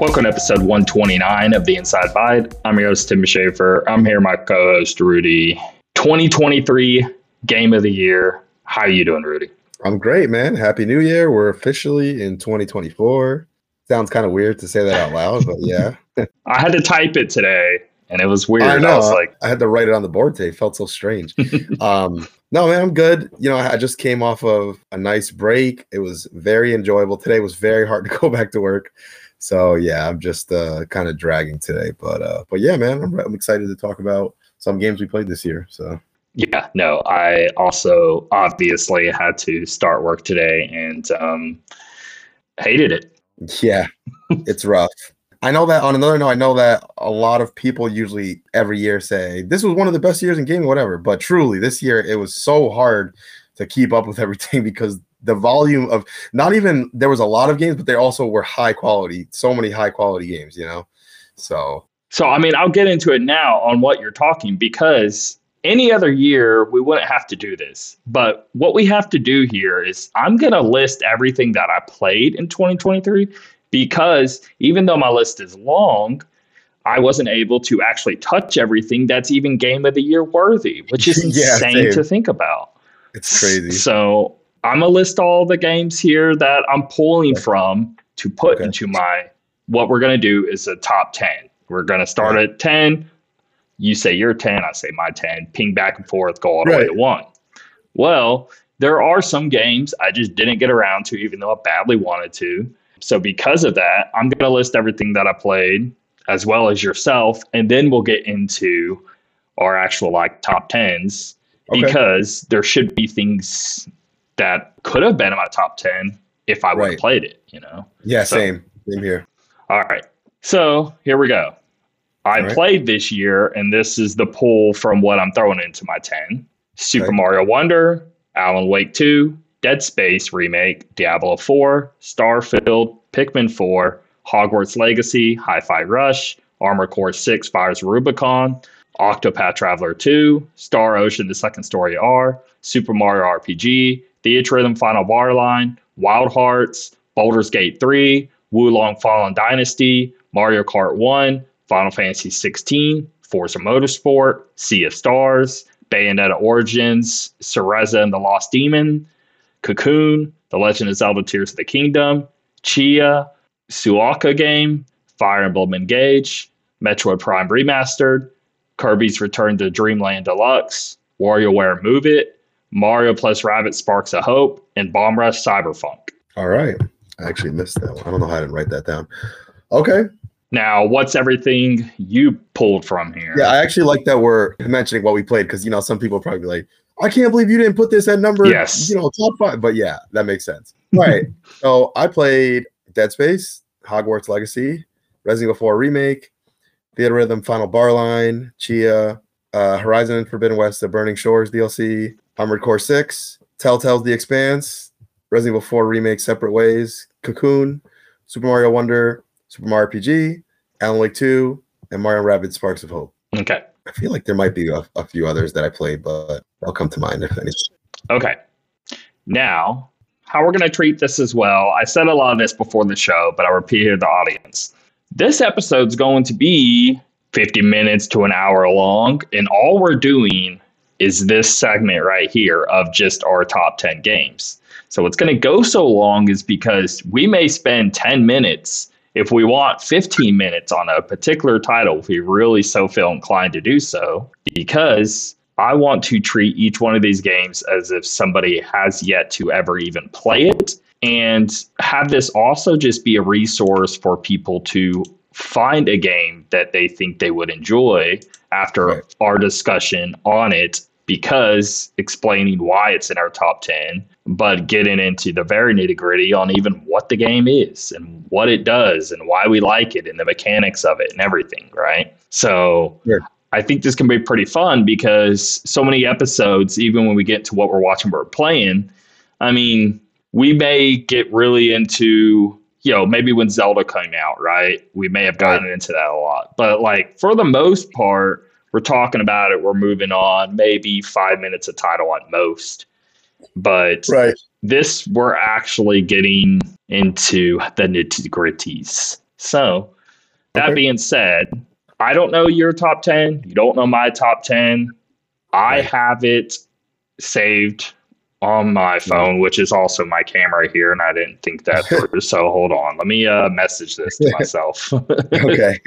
Welcome to episode 129 of the Inside Bite. I'm your host, Tim Schaefer. I'm here, my co-host, Rudy. 2023 Game of the Year. How you doing, Rudy? I'm great, man. Happy New Year. We're officially in 2024. Sounds kind of weird to say that out loud, but yeah. I had to type it today, and it was weird. I know. I was like, I had to write it on the board today. It felt so strange. um, no, man, I'm good. You know, I just came off of a nice break. It was very enjoyable. Today was very hard to go back to work. So yeah, I'm just uh, kind of dragging today, but uh, but yeah, man, I'm, I'm excited to talk about some games we played this year. So yeah, no, I also obviously had to start work today and um, hated it. Yeah, it's rough. I know that on another note, I know that a lot of people usually every year say this was one of the best years in gaming, whatever. But truly, this year it was so hard to keep up with everything because the volume of not even there was a lot of games, but they also were high quality. So many high quality games, you know. So so I mean, I'll get into it now on what you're talking because any other year we wouldn't have to do this. But what we have to do here is I'm going to list everything that I played in 2023 because even though my list is long, I wasn't able to actually touch everything that's even game of the year worthy, which is Yeah, insane same. to think about. it's crazy. So I'm gonna list all the games here that I'm pulling Okay. from to put Okay. into my. What we're gonna do is a top ten. We're gonna start Right. at ten. You say your ten, I say my ten. Ping back and forth, go all the way to one. Well, there are some games I just didn't get around to, even though I badly wanted to. So because of that, I'm gonna list everything that I played as well as yourself, and then we'll get into our actual like top tens Okay. because there should be things that could have been in my top 10 if I would have Right. played it, you know? Yeah, So- same. Same here. All right. So here we go. I right. played this year, and this is the pull from what I'm throwing into my 10 Super Okay. Mario Wonder, Alan Wake 2, Dead Space Remake, Diablo 4, Starfield, Pikmin 4, Hogwarts Legacy, Hi Fi Rush, Armor Core 6 Fires Rubicon, Octopath Traveler 2, Star Ocean The Second Story R, Super Mario RPG, Theatrhythm Final Bar Line, Wild Hearts, Baldur's Gate 3, Wo Long Fallen Dynasty, Mario Kart 1, Final Fantasy 16, Forza Motorsport, Sea of Stars, Bayonetta Origins, Cereza and the Lost Demon, Cocoon, The Legend of Zelda Tears of the Kingdom, Chia, Suika Game, Fire Emblem Engage, Metroid Prime Remastered, Kirby's Return to Dreamland Deluxe, WarioWare Move It, Mario plus Rabbids Sparks of Hope, and Bomb Rush Cyberpunk. All right. I actually missed that one. I don't know how I didn't write that down. Okay. Now, what's everything you pulled from here? Yeah, I actually like that we're mentioning what we played because you know some people probably like, I can't believe you didn't put this at number, Yes. you know, top five. But yeah, that makes sense. Right. so I played Dead Space, Hogwarts Legacy, Resident Evil 4 Remake, Theatrhythm Final Bar Line, Chia, uh, Horizon and Forbidden West, The Burning Shores DLC, Armored Core 6, Telltale's The Expanse, Resident Evil 4 Remake Separate Ways, Cocoon, Super Mario Wonder, Super Mario RPG, Alan Wake 2, and Mario Rabbids Sparks of Hope. Okay. I feel like there might be a, a few others that I played, but they'll come to mind if any. Okay. Now, how we're going to treat this as well. I said a lot of this before the show, but I'll repeat it to the audience. This episode's going to be 50 minutes to an hour long, and all we're doing is this segment right here of just our top 10 games. So it's going to go so long is because we may spend 10 minutes if we want 15 minutes on a particular title if we really so feel inclined to do so because I want to treat each one of these games as if somebody has yet to ever even play it and have this also just be a resource for people to find a game that they think they would enjoy after Right. our discussion on it because explaining why it's in our top 10 but getting into the very nitty gritty on even what the game is and what it does and why we like it and the mechanics of it and everything right so Sure. I think this can be pretty fun because so many episodes, even when we get to what we're watching, we're playing. I mean, we may get really into, you know, maybe when Zelda came out, right? We may have gotten into that a lot. But like for the most part, we're talking about it, we're moving on, maybe five minutes of title at most. But Right. this we're actually getting into the nitty gritties. So, that Okay. being said, I don't know your top 10. You don't know my top 10. I Right. have it saved on my phone, which is also my camera here, and I didn't think that through. so hold on. Let me uh, message this to myself. okay.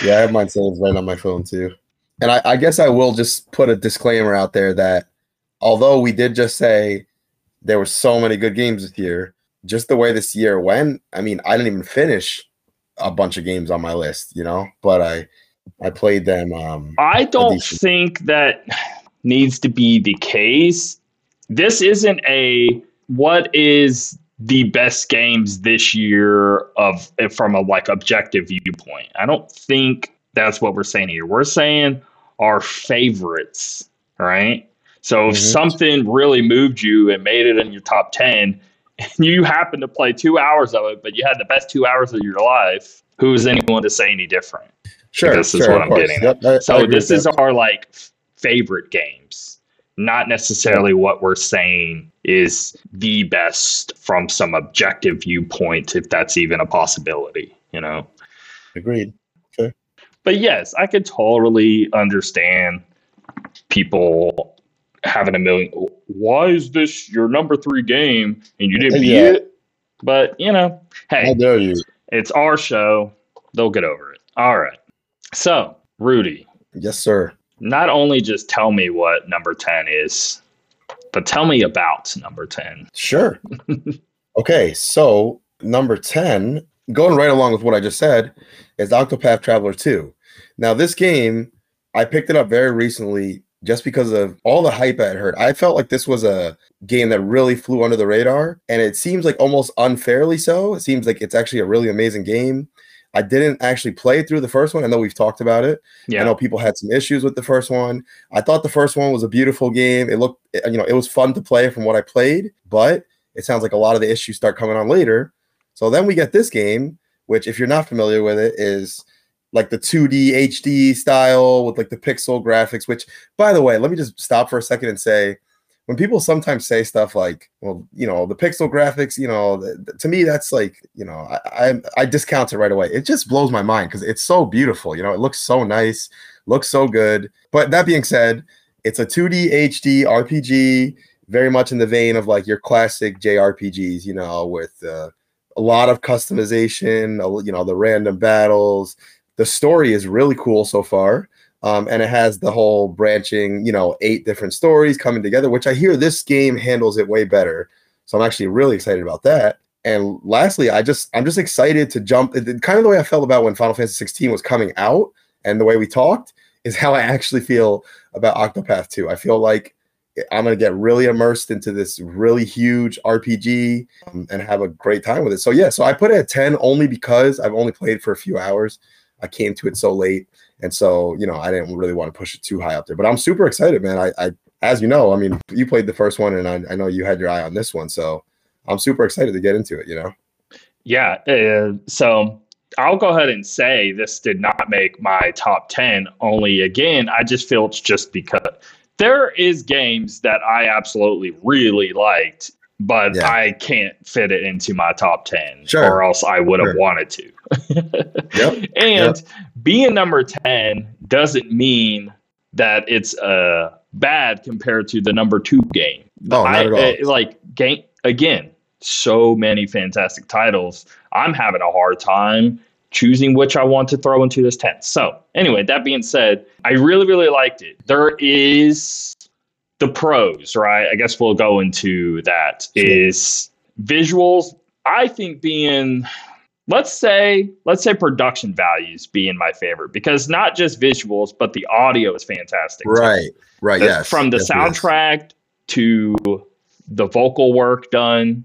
yeah, I have mine saved right on my phone too. And I, I guess I will just put a disclaimer out there that although we did just say there were so many good games this year, just the way this year went, I mean, I didn't even finish a bunch of games on my list, you know, but I I played them um I don't think that needs to be the case. This isn't a what is the best games this year of from a like objective viewpoint. I don't think that's what we're saying here. We're saying our favorites, right? So if Mhm. something really moved you and made it in your top 10 and you happen to play 2 hours of it but you had the best 2 hours of your life, who is anyone to say any different? sure, this is what I'm course. getting Yep, I- I So agree this is our like favorite games, not necessarily what we're saying is the best from some objective viewpoint, if that's even a possibility, you know. agreed. But yes, I could totally understand people having a million. Why is this your number three game and you didn't beat Yeah. it? But you know, hey, How dare you? it's our show. They'll get over it. All right. So, Rudy, Yes, sir. not only just tell me what number 10 is, but tell me about number 10. Sure. okay, so number 10, going right along with what I just said, is Octopath Traveler 2. Now, this game, I picked it up very recently just because of all the hype I had heard. I felt like this was a game that really flew under the radar, and it seems like almost unfairly so. It seems like it's actually a really amazing game. I didn't actually play through the first one. I know we've talked about it. Yeah. I know people had some issues with the first one. I thought the first one was a beautiful game. It looked, you know, it was fun to play from what I played, but it sounds like a lot of the issues start coming on later. So then we get this game, which, if you're not familiar with it, is like the 2D HD style with like the pixel graphics. Which, by the way, let me just stop for a second and say, when people sometimes say stuff like, "Well, you know, the pixel graphics," you know, th- th- to me that's like, you know, I I, I discount it right away. It just blows my mind because it's so beautiful. You know, it looks so nice, looks so good. But that being said, it's a 2D HD RPG, very much in the vein of like your classic JRPGs. You know, with uh, a lot of customization. You know, the random battles. The story is really cool so far. Um, and it has the whole branching, you know, eight different stories coming together, which I hear this game handles it way better. So I'm actually really excited about that. And lastly, I just I'm just excited to jump. Kind of the way I felt about when Final Fantasy 16 was coming out, and the way we talked is how I actually feel about Octopath 2. I feel like I'm gonna get really immersed into this really huge RPG um, and have a great time with it. So yeah, so I put it at 10 only because I've only played for a few hours. I came to it so late. And so, you know, I didn't really want to push it too high up there. But I'm super excited, man. I, I as you know, I mean, you played the first one, and I, I know you had your eye on this one. So I'm super excited to get into it. You know, Yeah. Uh, so I'll go ahead and say this did not make my top 10. Only again, I just feel it's just because there is games that I absolutely really liked, but Yeah. I can't fit it into my top 10 Sure. or else I would have Sure. wanted to. Yep. And being number 10 doesn't mean that it's uh, bad compared to the number two game. Not I- at all. uh, like game again, so many fantastic titles. I'm having a hard time choosing which I want to throw into this 10. So, anyway, that being said, I really, really liked it. There is the pros, right? I guess we'll go into that. Is visuals, I think being let's say let's say production values being my favorite because not just visuals but the audio is fantastic too. right, right, The- yes. from the Yes, yes. soundtrack to the vocal work done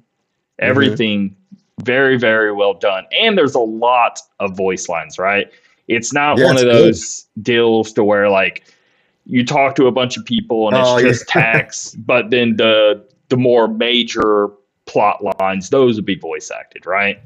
Mm-hmm. Very very well done and there's a lot of voice lines right it's not Yeah, one it's of good. those deals to where like you talk to a bunch of people and it's Oh, yeah. just text but then the the more major plot lines those would be voice acted right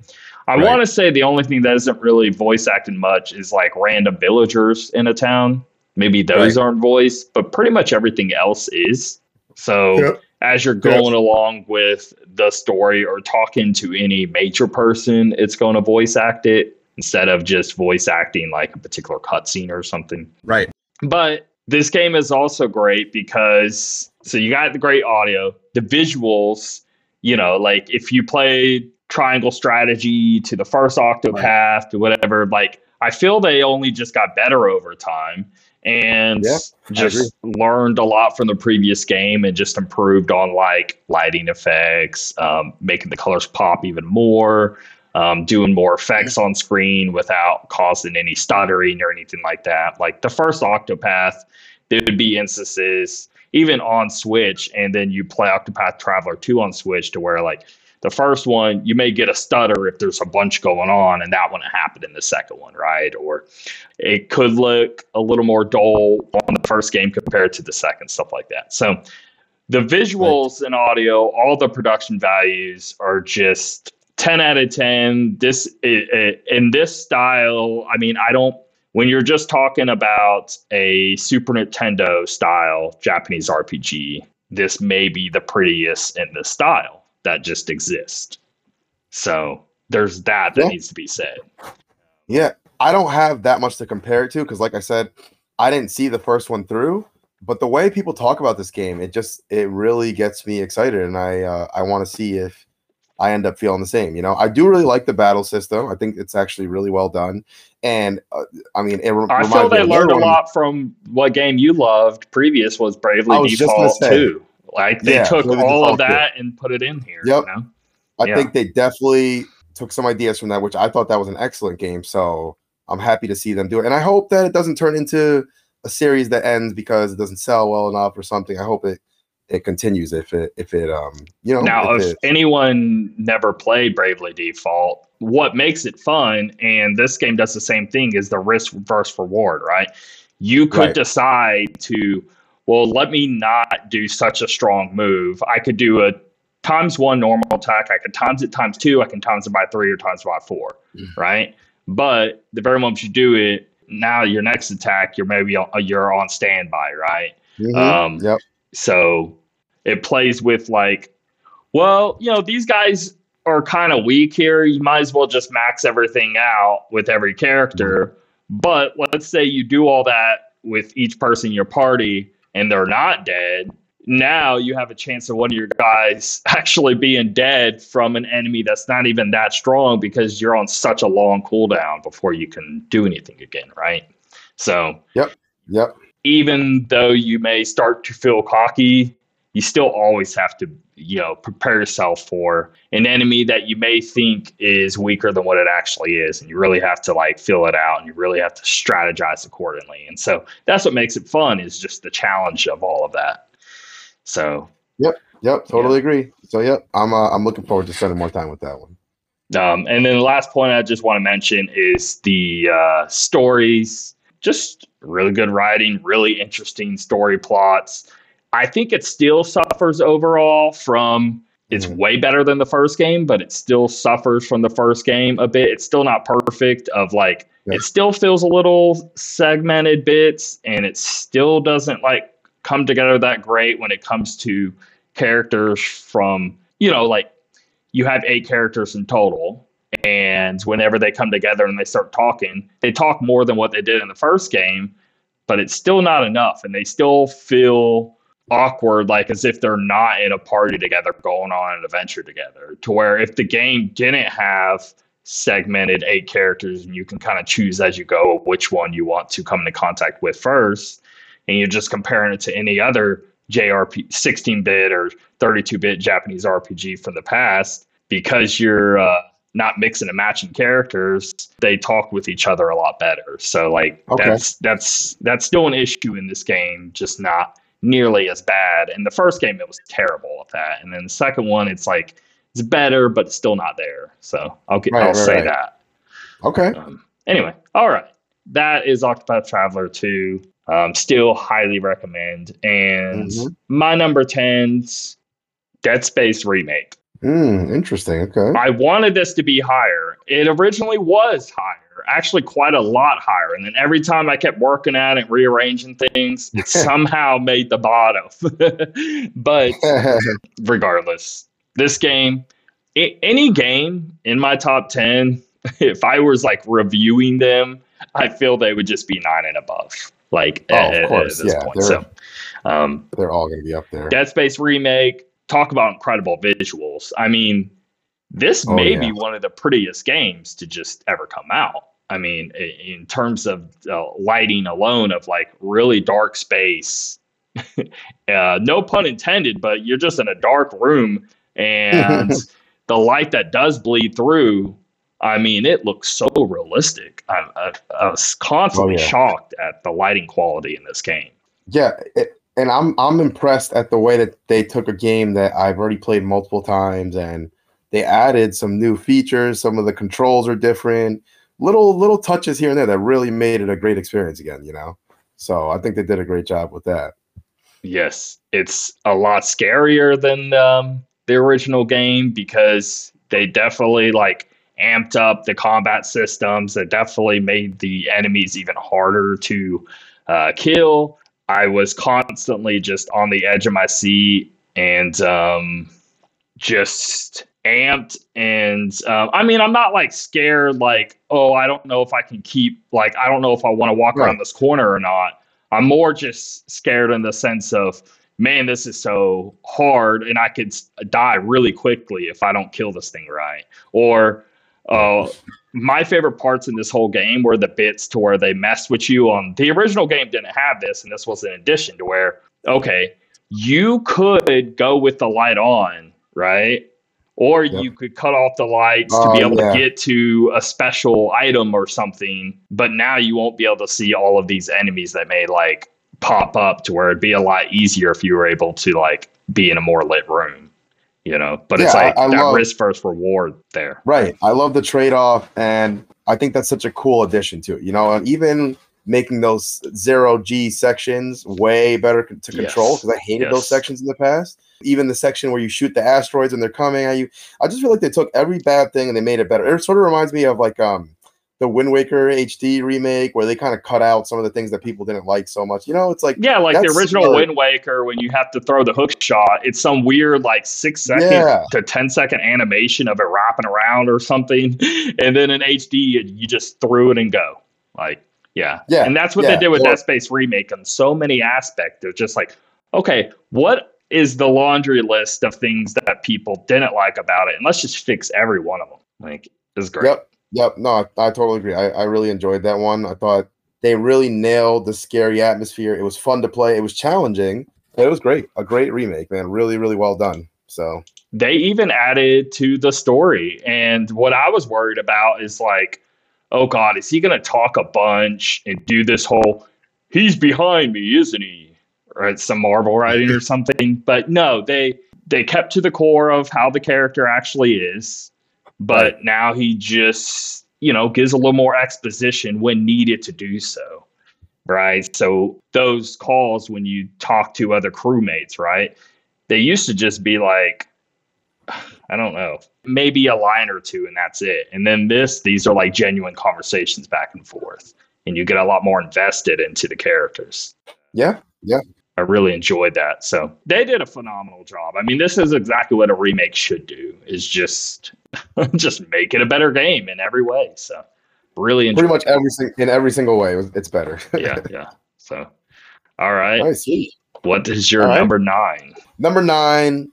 i Right. want to say the only thing that isn't really voice acted much is like random villagers in a town maybe those Right. aren't voiced but pretty much everything else is so Yep. As you're going along with the story or talking to any major person, it's going to voice act it. instead of just voice acting like a particular cutscene or something. Right. But this game is also great because so you got the great audio, the visuals, you know, like if you play triangle strategy to the first octopath right. to whatever, like I feel they only just got better over time and yeah, just learned a lot from the previous game and just improved on like lighting effects, um, making the colors pop even more, um, doing more effects on screen without causing any stuttering or anything like that. Like the first Octopath, there would be instances even on Switch, and then you play Octopath Traveler 2 on Switch to where like the first one, you may get a stutter if there's a bunch going on, and that wouldn't happen in the second one, right? Or it could look a little more dull on the first game compared to the second, stuff like that. So the visuals right. and audio, all the production values are just 10 out of 10. This in this style, I mean, I don't when you're just talking about a Super Nintendo style Japanese RPG, this may be the prettiest in the style that just exist. So there's that that yeah. needs to be said. Yeah, I don't have that much to compare it to because, like I said, I didn't see the first one through. But the way people talk about this game, it just it really gets me excited, and I uh, I want to see if I end up feeling the same. You know, I do really like the battle system. I think it's actually really well done, and uh, I mean, it re- I feel they learned a lot from what game you loved. Previous was Bravely Default too. Like they yeah, took all of that and put it in here. Yep. You know? I yeah. think they definitely took some ideas from that, which I thought that was an excellent game. So I'm happy to see them do it. And I hope that it doesn't turn into a series that ends because it doesn't sell well enough or something. I hope it it continues if it if it um you know now if, if anyone never played bravely default what makes it fun and this game does the same thing is the risk versus reward right you could right. decide to well, let me not do such a strong move. I could do a times one normal attack. I could times it times two. I can times it by three or times by 4 mm-hmm. right? But the very moment you do it, now your next attack, you're maybe you're on standby, right? Mm-hmm. Um, yep. So it plays with like, well, you know, these guys are kind of weak here. You might as well just max everything out with every character. Mm-hmm. But let's say you do all that with each person in your party and they're not dead, now you have a chance of one of your guys actually being dead from an enemy that's not even that strong because you're on such a long cooldown before you can do anything again, right? So, yep, yep. Even though you may start to feel cocky, you still always have to you know prepare yourself for an enemy that you may think is weaker than what it actually is and you really have to like fill it out and you really have to strategize accordingly. And so that's what makes it fun is just the challenge of all of that. So yep yep totally yeah. agree. So yep i'm uh, i'm looking forward to spending more time with that one. Um, and then the last point i just want to mention is the uh, stories. Just really good writing really interesting story plots I think it still suffers overall from it's mm-hmm. way better than the first game, but it still suffers from the first game a bit. It's still not perfect of like yeah. it still feels a little segmented bits and it still doesn't like come together that great when it comes to characters from, you know, like you have eight characters in total and whenever they come together and they start talking, they talk more than what they did in the first game, but it's still not enough and they still feel awkward, like as if they're not in a party together, going on an adventure together. To where if the game didn't have segmented eight characters and you can kind of choose as you go which one you want to come into contact with first, and you're just comparing it to any other JRP 16 bit or 32 bit Japanese RPG from the past, because you're uh, not mixing and matching characters, they talk with each other a lot better. So like okay. that's that's that's still an issue in this game, just not nearly as bad. In the first game, it was terrible at that, and then the second one, it's like it's better, but still not there. So I'll get, right, I'll right, say right. that. Okay. Um, anyway, all right, that is Octopath Traveler two. Um, still highly recommend. And mm-hmm. my number 10's Dead Space remake. Hmm, interesting. Okay. I wanted this to be higher. It originally was higher actually quite a lot higher. And then every time I kept working at it, rearranging things, it somehow made the bottom. but regardless, this game, it, any game in my top 10 if I was like reviewing them, I feel they would just be nine and above. Like, Oh, at, of at course, this yeah, point. they're- So, um, They're all going to be up there. Dead Space remake. Talk about incredible visuals. I mean, this Oh, may yeah. be one of the prettiest games to just ever come out. I mean, in terms of uh, lighting alone, of like really dark space. uh, no pun intended, but you're just in a dark room, and the light that does bleed through. I mean, it looks so realistic. I, I, I was constantly Oh, yeah. shocked at the lighting quality in this game. Yeah, it, and I'm I'm impressed at the way that they took a game that I've already played multiple times and they added some new features. Some of the controls are different, little little touches here and there that really made it a great experience again. You know, so I think they did a great job with that. Yes, it's a lot scarier than um, the original game because they definitely like amped up the combat systems. It definitely made the enemies even harder to uh, kill. I was constantly just on the edge of my seat and um, just amped. And um, I mean, I'm not like scared, like, oh, I don't know if I can keep, like, I don't know if I want to walk Right. around this corner or not. I'm more just scared in the sense of, man, this is so hard and I could die really quickly if I don't kill this thing right. Or, uh, my favorite parts in this whole game were the bits to where they messed with you on the original game didn't have this and this was an addition to where okay you could go with the light on right or Yep. you could cut off the lights to Oh, be able yeah. to get to a special item or something but now you won't be able to see all of these enemies that may like pop up to where it'd be a lot easier if you were able to like be in a more lit room you know but it's Yeah, I- like I that love- risk first reward there Right. I love the trade off, and I think that's such a cool addition to it. You know, and even making those zero G sections way better to control Yes. because I hated those sections in the past. Even the section where you shoot the asteroids and they're coming at you. I just feel like they took every bad thing and they made it better. It sort of reminds me of like um the Wind Waker HD remake where they kind of cut out some of the things that people didn't like so much. You know, it's like Yeah, like the original. Wind Waker, when you have to throw the hook shot, it's some weird like six second Yeah. to 10 second animation of it wrapping around or something. And then in HD, you just threw it and go. Like, yeah. Yeah, And that's what yeah, they did with or- Dead Space Remake on so many aspects. They're just like, okay, what is the laundry list of things that people didn't like about it? And let's just fix every one of them. Like, it's great. Yep. Yep. No, I, I totally agree. I, I really enjoyed that one. I thought they really nailed the scary atmosphere. It was fun to play. It was challenging. It was great. A great remake, man. Really, really well done. So they even added to the story. And what I was worried about is like, oh God, is he going to talk a bunch and do this whole, he's behind me, isn't he? Or it's some Marvel writing or something. But no, they they kept to the core of how the character actually is. But now he just, you know, gives a little more exposition when needed to do so. Right. So those calls when you talk to other crewmates, right? They used to just be like, I don't know, maybe a line or two, and that's it. And then this, these are like genuine conversations back and forth, and you get a lot more invested into the characters. yeah, yeah. I really enjoyed that. So they did a phenomenal job. I mean, this is exactly what a remake should do: is just just make it a better game in every way. So really enjoyed. pretty much every in every single way, it's better. yeah, yeah. So, all right, nice. Sweet. what is your All right. number nine? Number nine,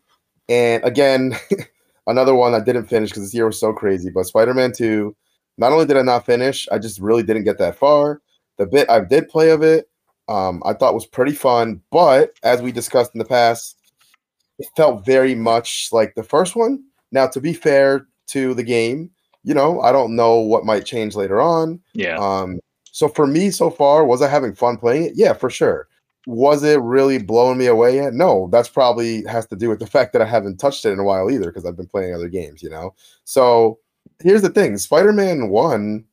and again, another one I didn't finish because this year was so crazy. But Spider-Man Two, not only did I not finish, I just really didn't get that far. The bit I did play of it, um, I thought was pretty fun. But as we discussed in the past, it felt very much like the first one. Now, to be fair to the game, you know, I don't know what might change later on. Yeah, Um, so for me so far, was I having fun playing it? Yeah, for sure. Was it really blowing me away yet? No, that's probably has to do with the fact that I haven't touched it in a while either because I've been playing other games, you know. So here's the thing: Spider-Man One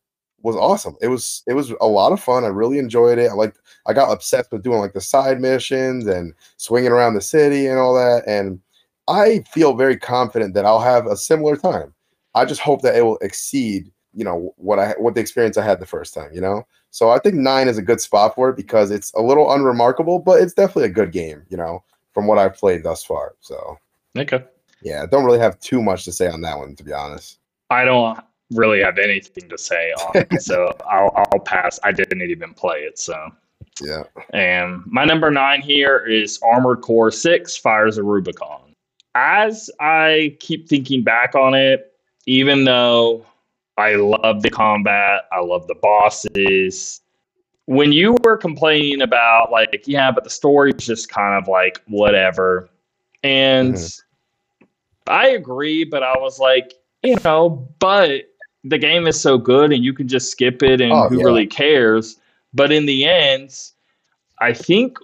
was awesome. It was it was a lot of fun. I really enjoyed it. I like I got obsessed with doing like the side missions and swinging around the city and all that. And I feel very confident that I'll have a similar time. I just hope that it will exceed, you know, what I what the experience I had the first time, you know. So I think nine is a good spot for it because it's a little unremarkable, but it's definitely a good game, you know, from what I've played thus far. So okay. yeah, I don't really have too much to say on that one, to be honest. I don't really have anything to say on it, so I'll, I'll pass. I didn't even play it, so Yeah. and my number nine here is Armored Core 6 Fires of Rubicon. As I keep thinking back on it, even though I love the combat, I love the bosses, when you were complaining about, like, yeah, but the story's just kind of like whatever. And mm-hmm. I agree, but I was like, you know, but the game is so good and you can just skip it and Oh, who yeah. really cares? But in the end, I think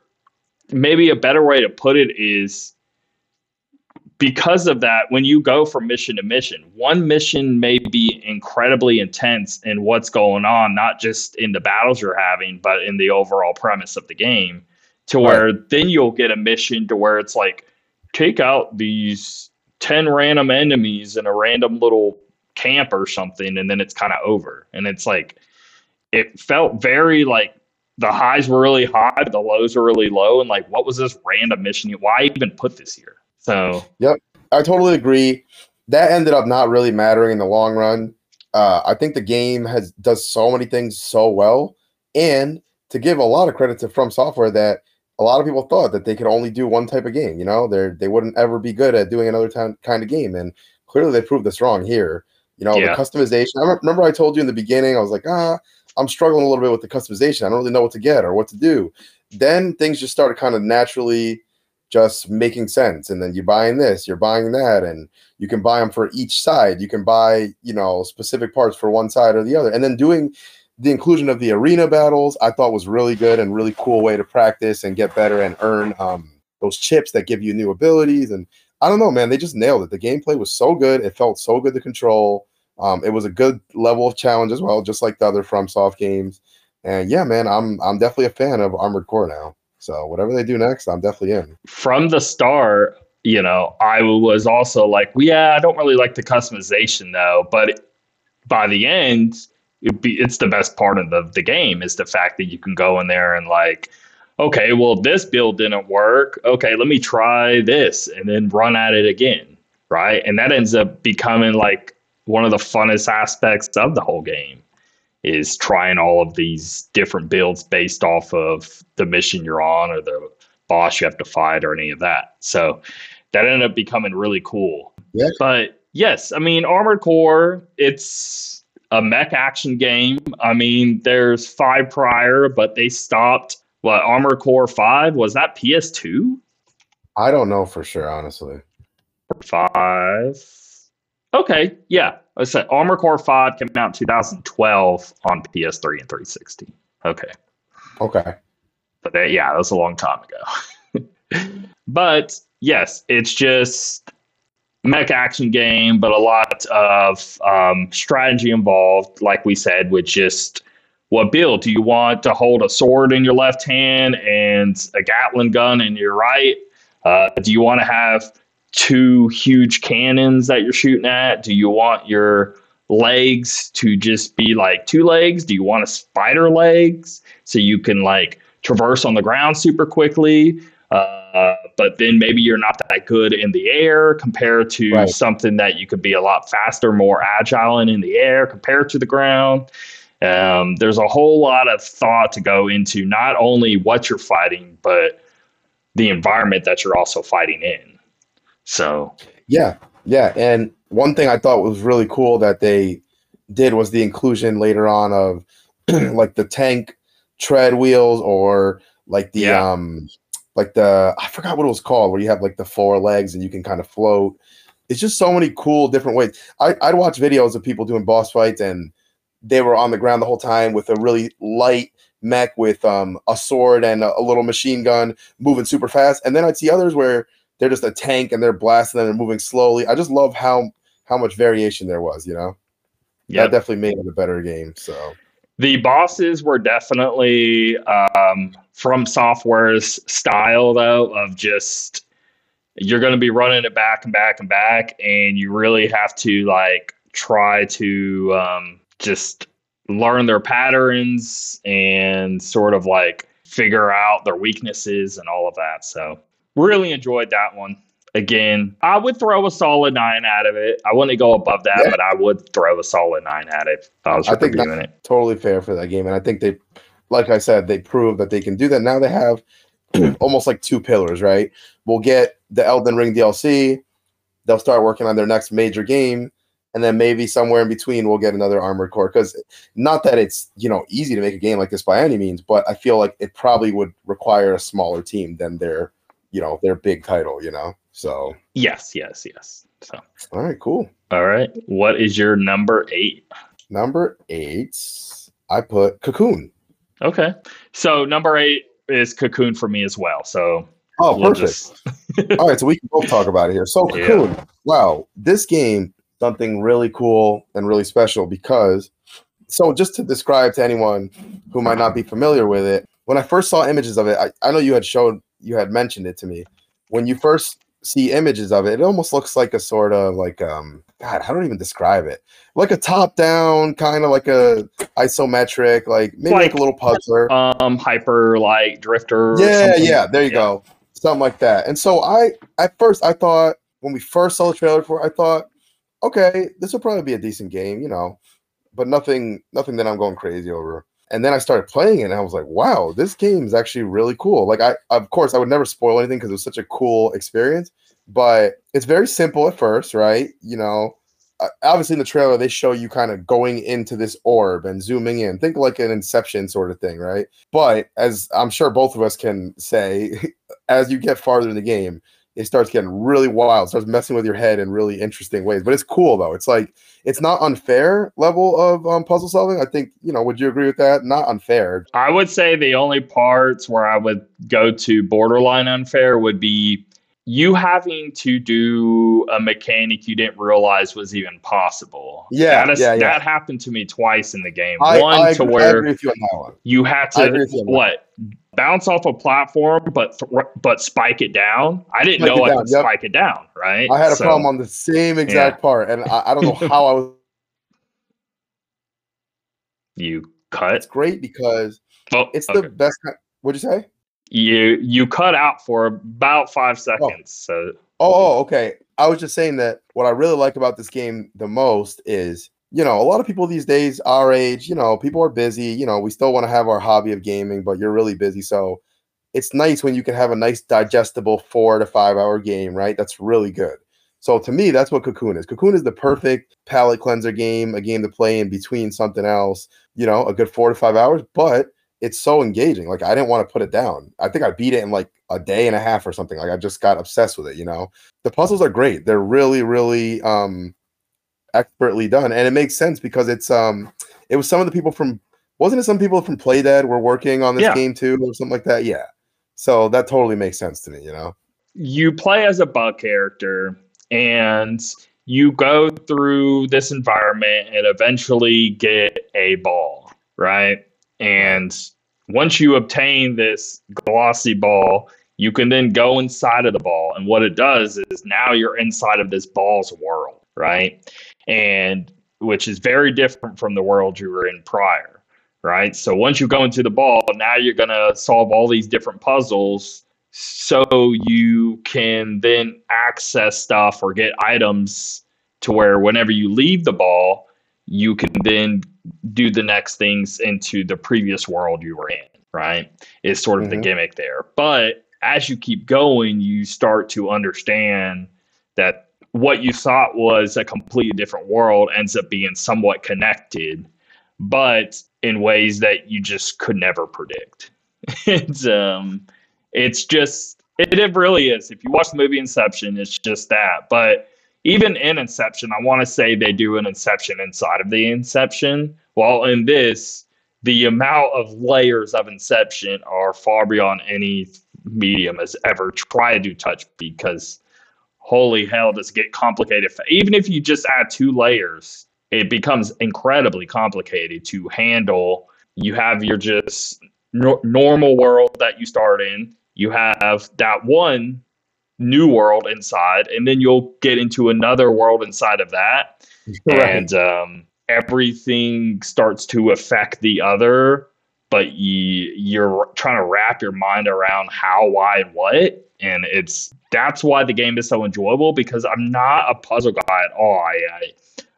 maybe a better way to put it is because of that, when you go from mission to mission, one mission may be incredibly intense in what's going on, not just in the battles you're having, but in the overall premise of the game. To where then you'll get a mission to where it's like, take out these 10 random enemies in a random little camp or something, and then it's kind of over. And it's like, it felt very like the highs were really high, but the lows were really low. And like, what was this random mission? Why even put this here? So yep, I totally agree. That ended up not really mattering in the long run. Uh, I think the game has does so many things so well, and to give a lot of credit to From Software, that a lot of people thought that they could only do one type of game. You know, they they wouldn't ever be good at doing another time, kind of game, and clearly they proved this wrong here. You know, Yeah. the customization. I remember I told you in the beginning, I was like, ah, I'm struggling a little bit with the customization. I don't really know what to get or what to do. Then things just started kind of naturally just making sense. And then you're buying this, you're buying that, and you can buy them for each side. You can buy, you know, specific parts for one side or the other. And then doing the inclusion of the arena battles, I thought was really good and really cool way to practice and get better and earn um, those chips that give you new abilities. And I don't know, man, they just nailed it. The gameplay was so good. It felt so good to control. Um, it was a good level of challenge as well, just like the other FromSoft games. And yeah, man, I'm I'm definitely a fan of Armored Core now. So whatever they do next, I'm definitely in. from the start, you know, I was also like, yeah, I don't really like the customization though. But by the end, be, it's the best part of the, the game is the fact that you can go in there and like, okay, well, this build didn't work. Okay, let me try this and then run at it again. Right. And that ends up becoming like one of the funnest aspects of the whole game is trying all of these different builds based off of the mission you're on or the boss you have to fight or any of that. So that ended up becoming really cool. Yeah. But yes, I mean Armored Core, it's a mech action game. I mean, there's five prior, but they stopped what Armored Core 5 was that PS2 I don't know for sure, honestly. 5? Okay, yeah. I said Armor Core 5 came out in 2012 on PS3 and 360. Okay. Okay. but that, yeah, that was a long time ago. but yes, it's just mech action game, but a lot of um, strategy involved. Like we said, with just what build do you want to hold a sword in your left hand and a Gatling gun in your right? Uh, do you want to have two huge cannons that you're shooting at? Do you want your legs to just be like two legs? Do you want a spider legs so you can like traverse on the ground super quickly? Uh, but then maybe you're not that good in the air compared to Right. something that you could be a lot faster, more agile in in the air compared to the ground. Um, there's a whole lot of thought to go into not only what you're fighting, but the environment that you're also fighting in. So Yeah, yeah. And one thing I thought was really cool that they did was the inclusion later on of like the tank tread wheels or like the Yeah. um like the I forgot what it was called where you have like the four legs and you can kind of float. It's just so many cool different ways. I, I'd watch videos of people doing boss fights and they were on the ground the whole time with a really light mech with um, a sword and a, a little machine gun moving super fast. And then I'd see others where they're just a tank and they're blasting and they're moving slowly. I just love how how much variation there was, you know. yeah, That definitely made it a better game. So the bosses were definitely um, from software's style though of just you're going to be running it back and back and back and you really have to like try to um, just learn their patterns and sort of like figure out their weaknesses and all of that so really enjoyed that one again, I would throw a solid nine out of it. I wouldn't go above that, yeah. but I would throw a solid nine at it I was I think reviewing it. Totally fair for that game, and I think they, like I said, they proved that they can do that. Now they have almost like two pillars, right? We'll get the Elden Ring DLC. They'll start working on their next major game, and then maybe somewhere in between we'll get another Armored Core. Because not that it's you know easy to make a game like this by any means, but I feel like it probably would require a smaller team than their you know their big title. You know, so yes, yes, yes. So all right, cool. All right, what is your number eight? Number eight, I put Cocoon. Okay, so number eight is Cocoon for me as well. So oh, we'll perfect. Just... all right, so we can both talk about it here. So Cocoon, yeah. wow, this game something really cool and really special because so just to describe to anyone who might not be familiar with it when i first saw images of it i, I know you had showed you had mentioned it to me when you first see images of it, it almost looks like a sort of like um God, I don't even describe it. Like a top down, kind of like a isometric, like maybe like, like, a little puzzler. Um Hyper Light Drifter. Yeah, yeah, there you yeah. go. Something like that. And so I at first I thought when we first saw the trailer for it, I thought, okay, this will probably be a decent game, you know, but nothing nothing that I'm going crazy over and then I started playing it and I was like, wow, this game is actually really cool. Like I of course I would never spoil anything because it was such a cool experience, but it's very simple at first, right? You know, uh, obviously in the trailer they show you kind of going into this orb and zooming in. Think like an inception sort of thing, right? But as I'm sure both of us can say, as you get farther in the game, it starts getting really wild, starts messing with your head in really interesting ways. But it's cool though. It's like it's not unfair level of um, puzzle solving. I think you know. Would you agree with that? Not unfair. I would say the only parts where I would go to borderline unfair would be you having to do a mechanic you didn't realize was even possible. Yeah, that, is, yeah, yeah. that happened to me twice in the game. I, one I to where you, you, had to what bounce off a platform, but th- but spike it down. I didn't spike know I could yep. spike it down. Right. I had a so, problem on the same exact yeah. part, and I, I don't know how I was. You cut. It's great because oh, it's okay. the best. What'd you say? You you cut out for about five oh. seconds. Oh. So. Oh, okay. I was just saying that what I really like about this game the most is you know, a lot of people these days, our age, you know, people are busy. You know, we still want to have our hobby of gaming, but you're really busy. So it's nice when you can have a nice, digestible four to five hour game, right? That's really good. So to me, that's what Cocoon is. Cocoon is the perfect palate cleanser game, a game to play in between something else, you know, a good four to five hours, but it's so engaging. Like I didn't want to put it down. I think I beat it in like a day and a half or something. Like I just got obsessed with it, you know. The puzzles are great. They're really, really um expertly done, and it makes sense because it's um it was some of the people from wasn't it some people from Playdead were working on this yeah. game too or something like that? Yeah. So that totally makes sense to me, you know. You play as a bug character and you go through this environment and eventually get a ball, right? And once you obtain this glossy ball, you can then go inside of the ball. And what it does is now you're inside of this ball's world, right? And which is very different from the world you were in prior, right? So once you go into the ball, now you're going to solve all these different puzzles so you can then access stuff or get items to where whenever you leave the ball, you can then do the next things into the previous world you were in, right? Is sort of mm-hmm. the gimmick there. But as you keep going, you start to understand that what you thought was a completely different world ends up being somewhat connected, but in ways that you just could never predict. it's um, it's just it, it really is. If you watch the movie Inception, it's just that. But even in Inception, I want to say they do an Inception inside of the Inception. While in this, the amount of layers of Inception are far beyond any medium has ever tried to touch because holy hell, does it get complicated? Even if you just add two layers, it becomes incredibly complicated to handle. You have your just no- normal world that you start in. You have that one new world inside, and then you'll get into another world inside of that, right. and um, everything starts to affect the other but you you're trying to wrap your mind around how, why, and what. And it's that's why the game is so enjoyable because I'm not a puzzle guy at all. I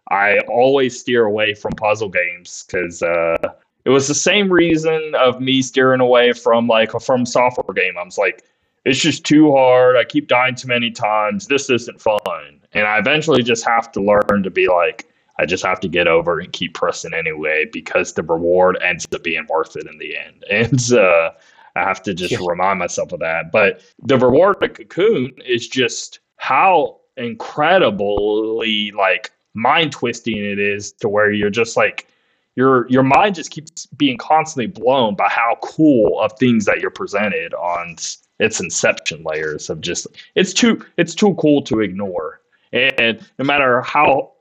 I, I always steer away from puzzle games because uh, it was the same reason of me steering away from like from software game. I was like, it's just too hard. I keep dying too many times. This isn't fun. And I eventually just have to learn to be like, I just have to get over and keep pressing anyway because the reward ends up being worth it in the end. And uh, I have to just yeah. remind myself of that. But the reward of Cocoon is just how incredibly like mind twisting it is to where you're just like your your mind just keeps being constantly blown by how cool of things that you're presented on its inception layers of just it's too it's too cool to ignore and no matter how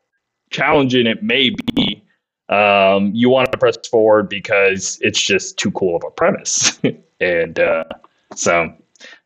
challenging it may be um, you want to press forward because it's just too cool of a premise and uh, so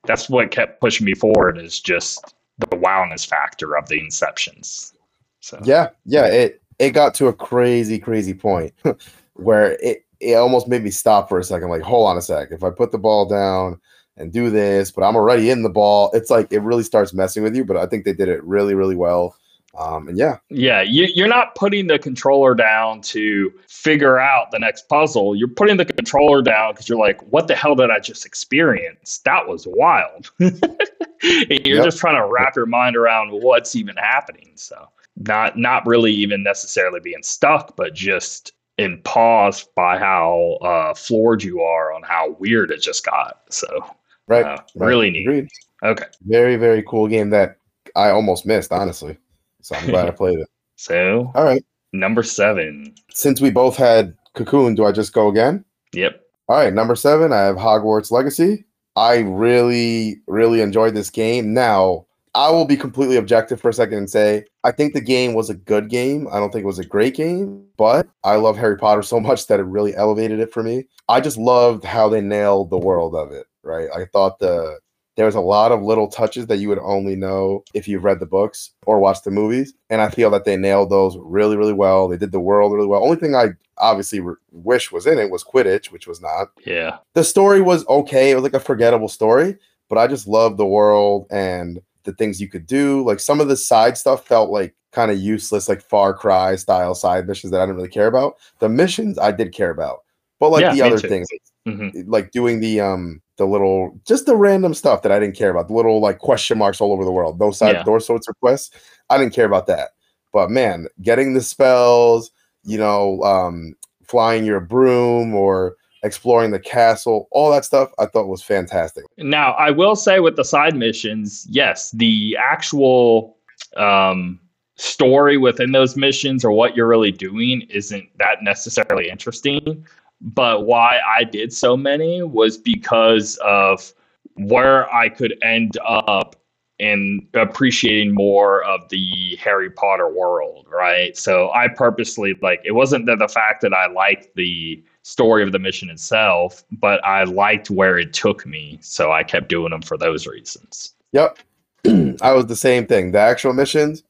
that's what kept pushing me forward is just the wowness factor of the inceptions so yeah yeah it it got to a crazy crazy point where it it almost made me stop for a second like hold on a sec if i put the ball down and do this, but I'm already in the ball. It's like it really starts messing with you, but I think they did it really, really well. Um, and yeah, yeah, you, you're not putting the controller down to figure out the next puzzle. You're putting the controller down because you're like, "What the hell did I just experience? That was wild." and you're yep. just trying to wrap your mind around what's even happening. So not not really even necessarily being stuck, but just in pause by how uh, floored you are on how weird it just got. So Right. Uh, right. Really neat. Agreed. Okay. Very, very cool game that I almost missed, honestly. So I'm glad I played it. So, all right. Number seven. Since we both had Cocoon, do I just go again? Yep. All right. Number seven, I have Hogwarts Legacy. I really, really enjoyed this game. Now, I will be completely objective for a second and say I think the game was a good game. I don't think it was a great game, but I love Harry Potter so much that it really elevated it for me. I just loved how they nailed the world of it right? I thought the there was a lot of little touches that you would only know if you've read the books or watched the movies, and I feel that they nailed those really, really well. They did the world really well. Only thing I obviously re- wish was in it was Quidditch, which was not. Yeah, the story was okay. It was like a forgettable story, but I just loved the world and the things you could do. Like some of the side stuff felt like kind of useless, like Far Cry style side missions that I didn't really care about. The missions I did care about, but like yeah, the other too. things, mm-hmm. like doing the um the little just the random stuff that I didn't care about, the little like question marks all over the world, those side yeah. those sorts of quests. I didn't care about that. But man, getting the spells, you know, um, flying your broom or exploring the castle, all that stuff I thought was fantastic. Now, I will say with the side missions, yes, the actual um, story within those missions or what you're really doing isn't that necessarily interesting. But why I did so many was because of where I could end up in appreciating more of the Harry Potter world, right? So I purposely like it wasn't that the fact that I liked the story of the mission itself, but I liked where it took me, so I kept doing them for those reasons. Yep. I was the same thing. The actual missions,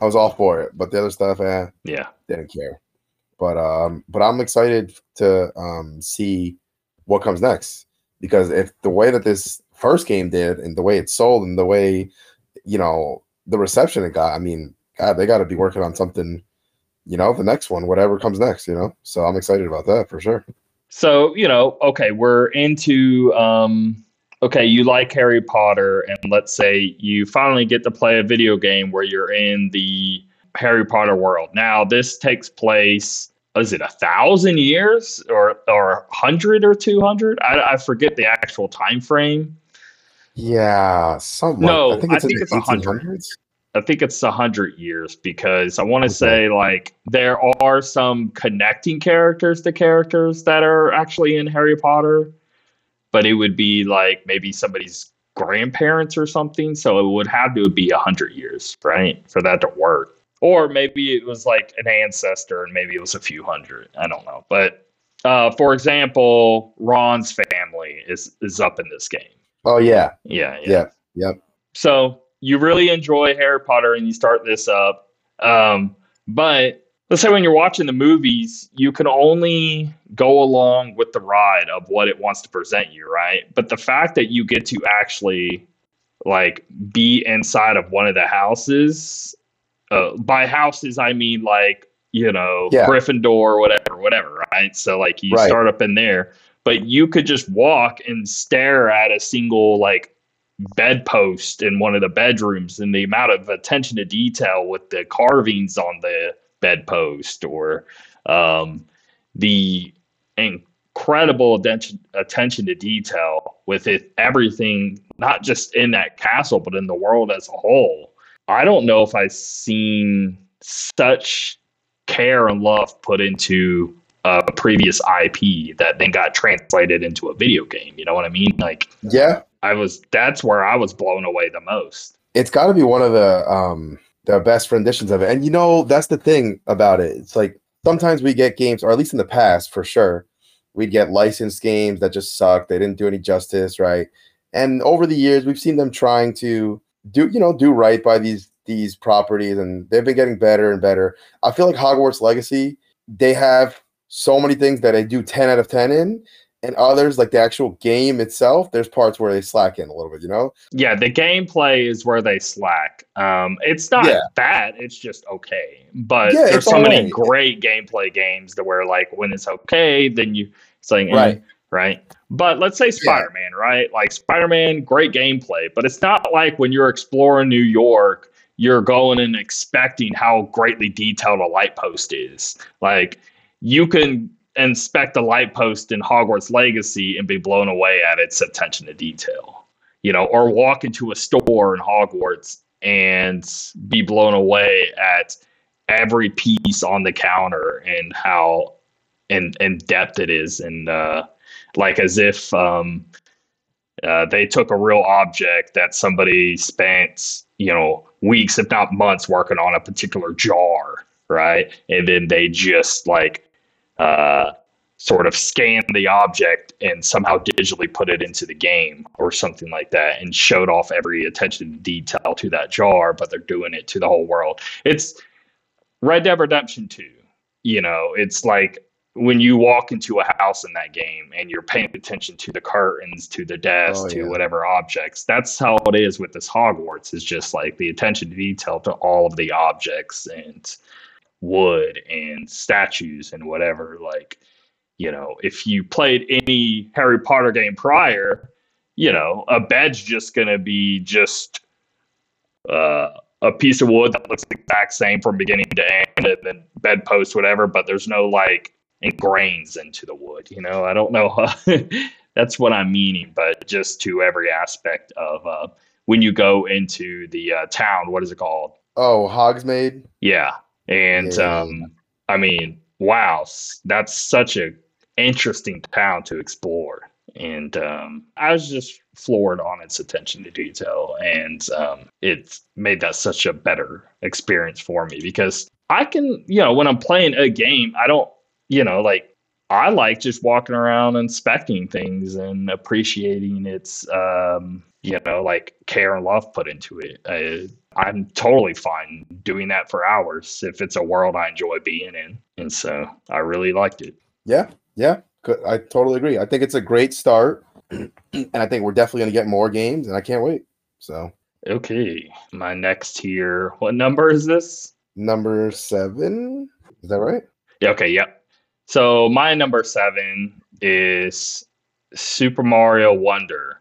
I was all for it, but the other stuff, eh, yeah, didn't care. But um, but I'm excited to um, see what comes next because if the way that this first game did and the way it sold and the way you know the reception it got, I mean, God, they got to be working on something. You know, the next one, whatever comes next. You know, so I'm excited about that for sure. So you know, okay, we're into um, okay, you like Harry Potter, and let's say you finally get to play a video game where you're in the Harry Potter world. Now, this takes place is it a thousand years or or hundred or two hundred? I, I forget the actual time frame. Yeah, something. No, I think it's, I think it's a hundred. I think it's a hundred years because I want to okay. say like there are some connecting characters to characters that are actually in Harry Potter, but it would be like maybe somebody's grandparents or something. So it would have to be a hundred years, right, for that to work or maybe it was like an ancestor and maybe it was a few hundred. I don't know. But uh, for example, Ron's family is is up in this game. Oh yeah. Yeah. Yeah. yeah yep. So you really enjoy Harry Potter and you start this up. Um, but let's say when you're watching the movies, you can only go along with the ride of what it wants to present you, right? But the fact that you get to actually like be inside of one of the houses, uh, by houses I mean like you know Yeah. Gryffindor, whatever, whatever, right? So like you Right. start up in there, but you could just walk and stare at a single like bedpost in one of the bedrooms and the amount of attention to detail with the carvings on the bedpost or um, the incredible attention, attention to detail with it everything not just in that castle but in the world as a whole i don't know if i've seen such care and love put into a previous ip that then got translated into a video game you know what i mean like Yeah, I was that's where I was blown away the most. it's got to be one of the um the best renditions of it. And you know, that's the thing about it. It's like sometimes we get games, or at least in the past, for sure, we'd get licensed games that just sucked. They didn't do any justice, right? And over the years, we've seen them trying to do, you know, do right by these these properties, and they've been getting better and better. I feel like Hogwarts Legacy, they have so many things that they do 10 out of 10 in, and others, like the actual game itself, there's parts where they slack in a little bit, you know? Yeah, the gameplay is where they slack. Um, it's not Yeah. bad; it's just okay. But Yeah, there's so many alright. great gameplay games that where like when it's okay, then you it's like Right. Right. But let's say Spider Man, right? Like Spider Man, great gameplay, but it's not like when you're exploring New York, you're going and expecting how greatly detailed a light post is. Like you can inspect a light post in Hogwarts Legacy and be blown away at its attention to detail. You know, or walk into a store in Hogwarts and be blown away at every piece on the counter and how in in depth it is and uh like as if um uh, they took a real object that somebody spent you know weeks if not months working on a particular jar right? And then they just like uh sort of scan the object and somehow digitally put it into the game or something like that and showed off every attention to detail to that jar but they're doing it to the whole world. It's red dead redemption 2 you know? It's like when you walk into a house in that game and you're paying attention to the curtains to the desk Oh, to yeah. whatever objects that's how it is with this hogwarts is just like the attention to detail to all of the objects and wood and statues and whatever like you know if you played any harry potter game prior you know a bed's just gonna be just uh a piece of wood that looks the exact same from beginning to end and then bedpost whatever but there's no like ingrains into the wood you know i don't know that's what i'm meaning but just to every aspect of uh when you go into the uh, town what is it called Oh, Hogsmeade. yeah and Yeah. um i mean wow that's such a interesting town to explore and um i was just floored on its attention to detail and um it made that such a better experience for me because i can you know when i'm playing a game i don't you know like i like just walking around inspecting things and appreciating its um you know like care and love put into it uh, i'm totally fine doing that for hours if it's a world i enjoy being in and so i really liked it Yeah, yeah, I totally agree. I think it's a great start, and I think we're definitely going to get more games, and I can't wait. So, okay my next here what number is this number seven, is that right? Yeah, okay, yep. So my number seven is Super Mario Wonder.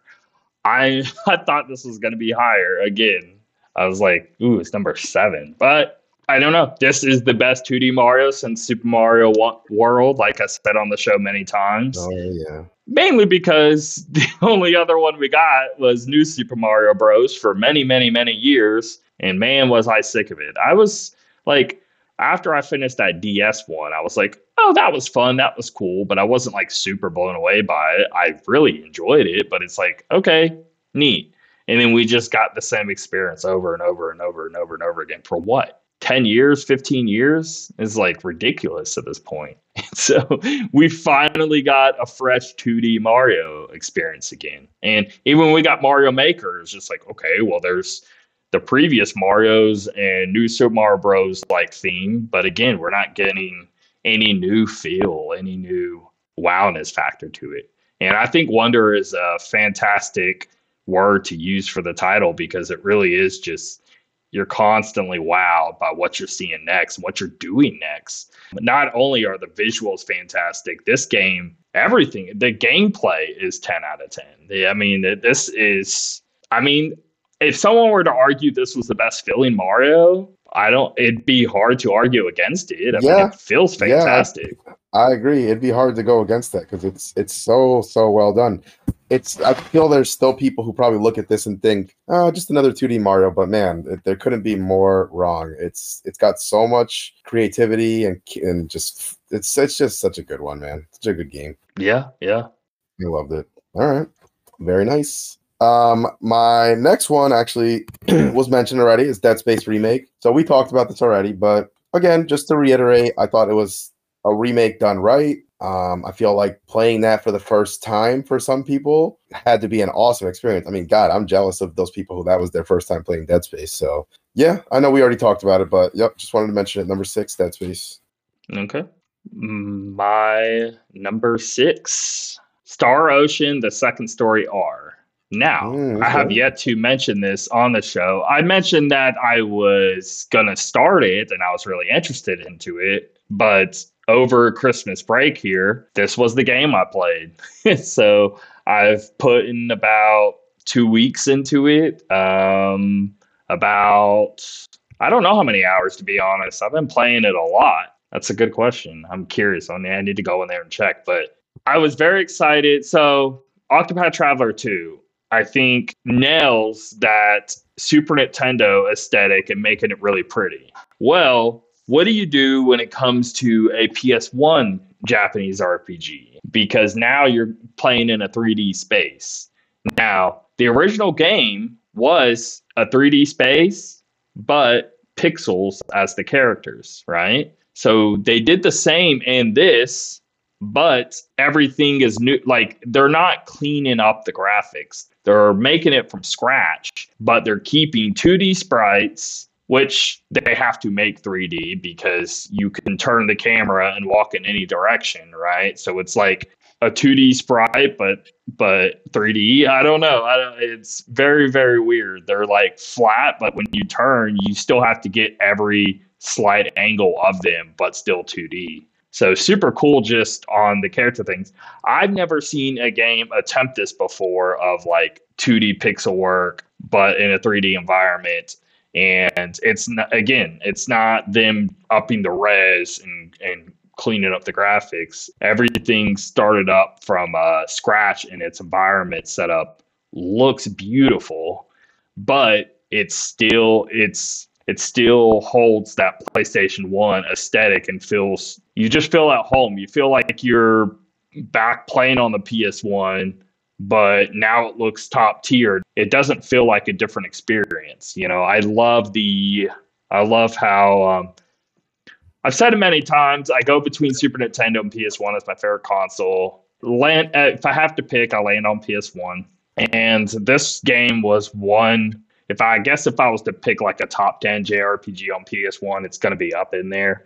I I thought this was gonna be higher again. I was like, ooh, it's number seven. But I don't know. This is the best 2D Mario since Super Mario Wo- World, like I said on the show many times. Oh yeah, Mainly because the only other one we got was New Super Mario Bros. for many, many, many years. And man, was I sick of it. I was like, after I finished that DS one, I was like, oh, that was fun. That was cool. But I wasn't like super blown away by it. I really enjoyed it. But it's like, okay, neat. And then we just got the same experience over and over and over and over and over again for what? 10 years, 15 years is like ridiculous at this point. so we finally got a fresh 2D Mario experience again. And even when we got Mario Maker, it's just like, okay, well, there's the previous Mario's and New Super Mario Bros. like theme, but again, we're not getting any new feel, any new wowness factor to it. And I think wonder is a fantastic word to use for the title because it really is just you're constantly wowed by what you're seeing next what you're doing next. Not only are the visuals fantastic, this game, everything, the gameplay is 10 out of 10. I mean, this is, I mean, if someone were to argue this was the best feeling Mario, I don't. It'd be hard to argue against it. I yeah, mean, it feels fantastic. Yeah, I agree. It'd be hard to go against that because it's it's so so well done. It's I feel there's still people who probably look at this and think, oh, just another 2D Mario. But man, it, there couldn't be more wrong. It's it's got so much creativity and and just it's it's just such a good one, man. Such a good game. Yeah, yeah. I loved it. All right, very nice. Um, my next one actually was mentioned already is Dead Space remake. So we talked about this already, but again, just to reiterate, I thought it was a remake done right. Um, I feel like playing that for the first time for some people had to be an awesome experience. I mean, God, I'm jealous of those people who that was their first time playing Dead Space. So yeah, I know we already talked about it, but yep, just wanted to mention it. Number six, Dead Space. Okay. My number six, Star Ocean, the second story R. Now, mm, okay. I have yet to mention this on the show. I mentioned that I was going to start it and I was really interested into it, but over Christmas break here, this was the game I played. so I've put in about two weeks into it. Um, about, I don't know how many hours to be honest. I've been playing it a lot. That's a good question. I'm curious on I need to go in there and check, but I was very excited. So Octopath Traveler 2, I think nails that Super Nintendo aesthetic and making it really pretty. Well, what do you do when it comes to a PS1 Japanese RPG? Because now you're playing in a 3D space. Now, the original game was a 3D space, but pixels as the characters, right? So they did the same in this, but everything is new. Like they're not cleaning up the graphics. They're making it from scratch, but they're keeping 2D sprites, which they have to make 3D because you can turn the camera and walk in any direction, right? So it's like a 2D sprite, but but 3D. I don't know. I don't, it's very very weird. They're like flat, but when you turn, you still have to get every slight angle of them, but still 2D. So super cool just on the character things. I've never seen a game attempt this before of like 2D pixel work, but in a 3D environment. And it's not, again, it's not them upping the res and, and cleaning up the graphics. Everything started up from uh, scratch in its environment setup. Looks beautiful, but it's still it's it still holds that PlayStation 1 aesthetic and feels you just feel at home. You feel like you're back playing on the PS1, but now it looks top tier. It doesn't feel like a different experience. You know, I love the I love how um, I've said it many times. I go between Super Nintendo and PS1 as my favorite console. Land, uh, if I have to pick, I land on PS1. And this game was one if I, guess if I was to pick like a top 10 JRPG on PS1, it's going to be up in there.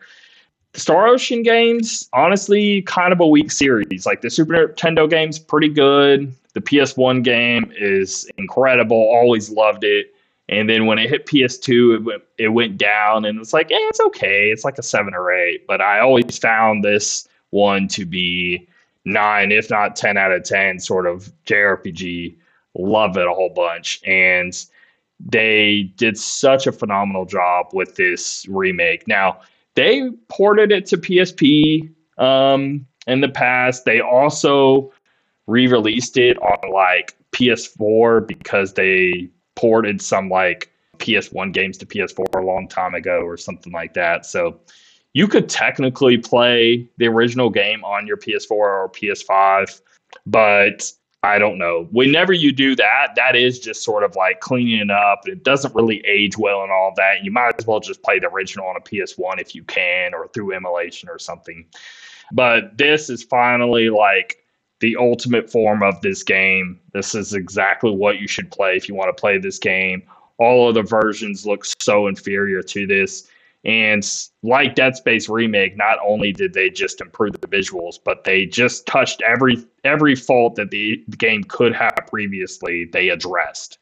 The Star Ocean games, honestly, kind of a weak series. Like the Super Nintendo game's pretty good. The PS1 game is incredible. Always loved it. And then when it hit PS2, it went, it went down, and it's like, eh, it's okay. It's like a seven or eight. But I always found this one to be nine, if not 10 out of 10, sort of JRPG. Love it a whole bunch. And they did such a phenomenal job with this remake. Now, they ported it to PSP um, in the past. They also re released it on like PS4 because they ported some like PS1 games to PS4 a long time ago or something like that. So you could technically play the original game on your PS4 or PS5, but I don't know. Whenever you do that, that is just sort of like cleaning up. It doesn't really age well and all that. You might as well just play the original on a PS1 if you can, or through emulation or something. But this is finally like the ultimate form of this game. This is exactly what you should play if you want to play this game. all of the versions look so inferior to this. And like Dead Space remake, not only did they just improve the visuals, but they just touched every every fault that the, game could have previously. They addressed.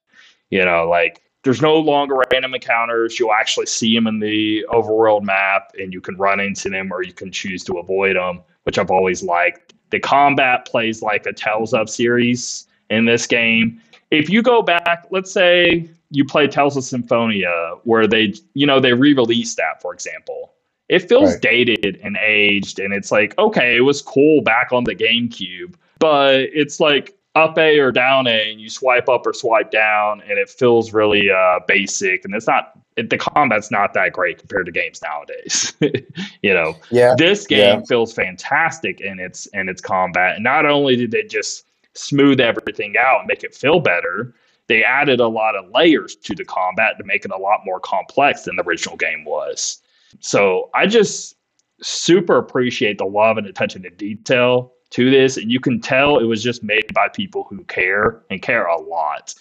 You know, like there's no longer random encounters. You'll actually see them in the overworld map, and you can run into them or you can choose to avoid them, which I've always liked. The combat plays like a Tales of series in this game. If you go back, let's say you play Tales of Symphonia, where they, you know, they re-released that, for example. It feels right. dated and aged, and it's like, okay, it was cool back on the GameCube, but it's like up A or down A, and you swipe up or swipe down, and it feels really uh, basic, and it's not. It, the combat's not that great compared to games nowadays. you know, yeah. This game yeah. feels fantastic in its in its combat, and not only did they just smooth everything out and make it feel better, they added a lot of layers to the combat to make it a lot more complex than the original game was. So I just super appreciate the love and attention to detail to this. And you can tell it was just made by people who care and care a lot.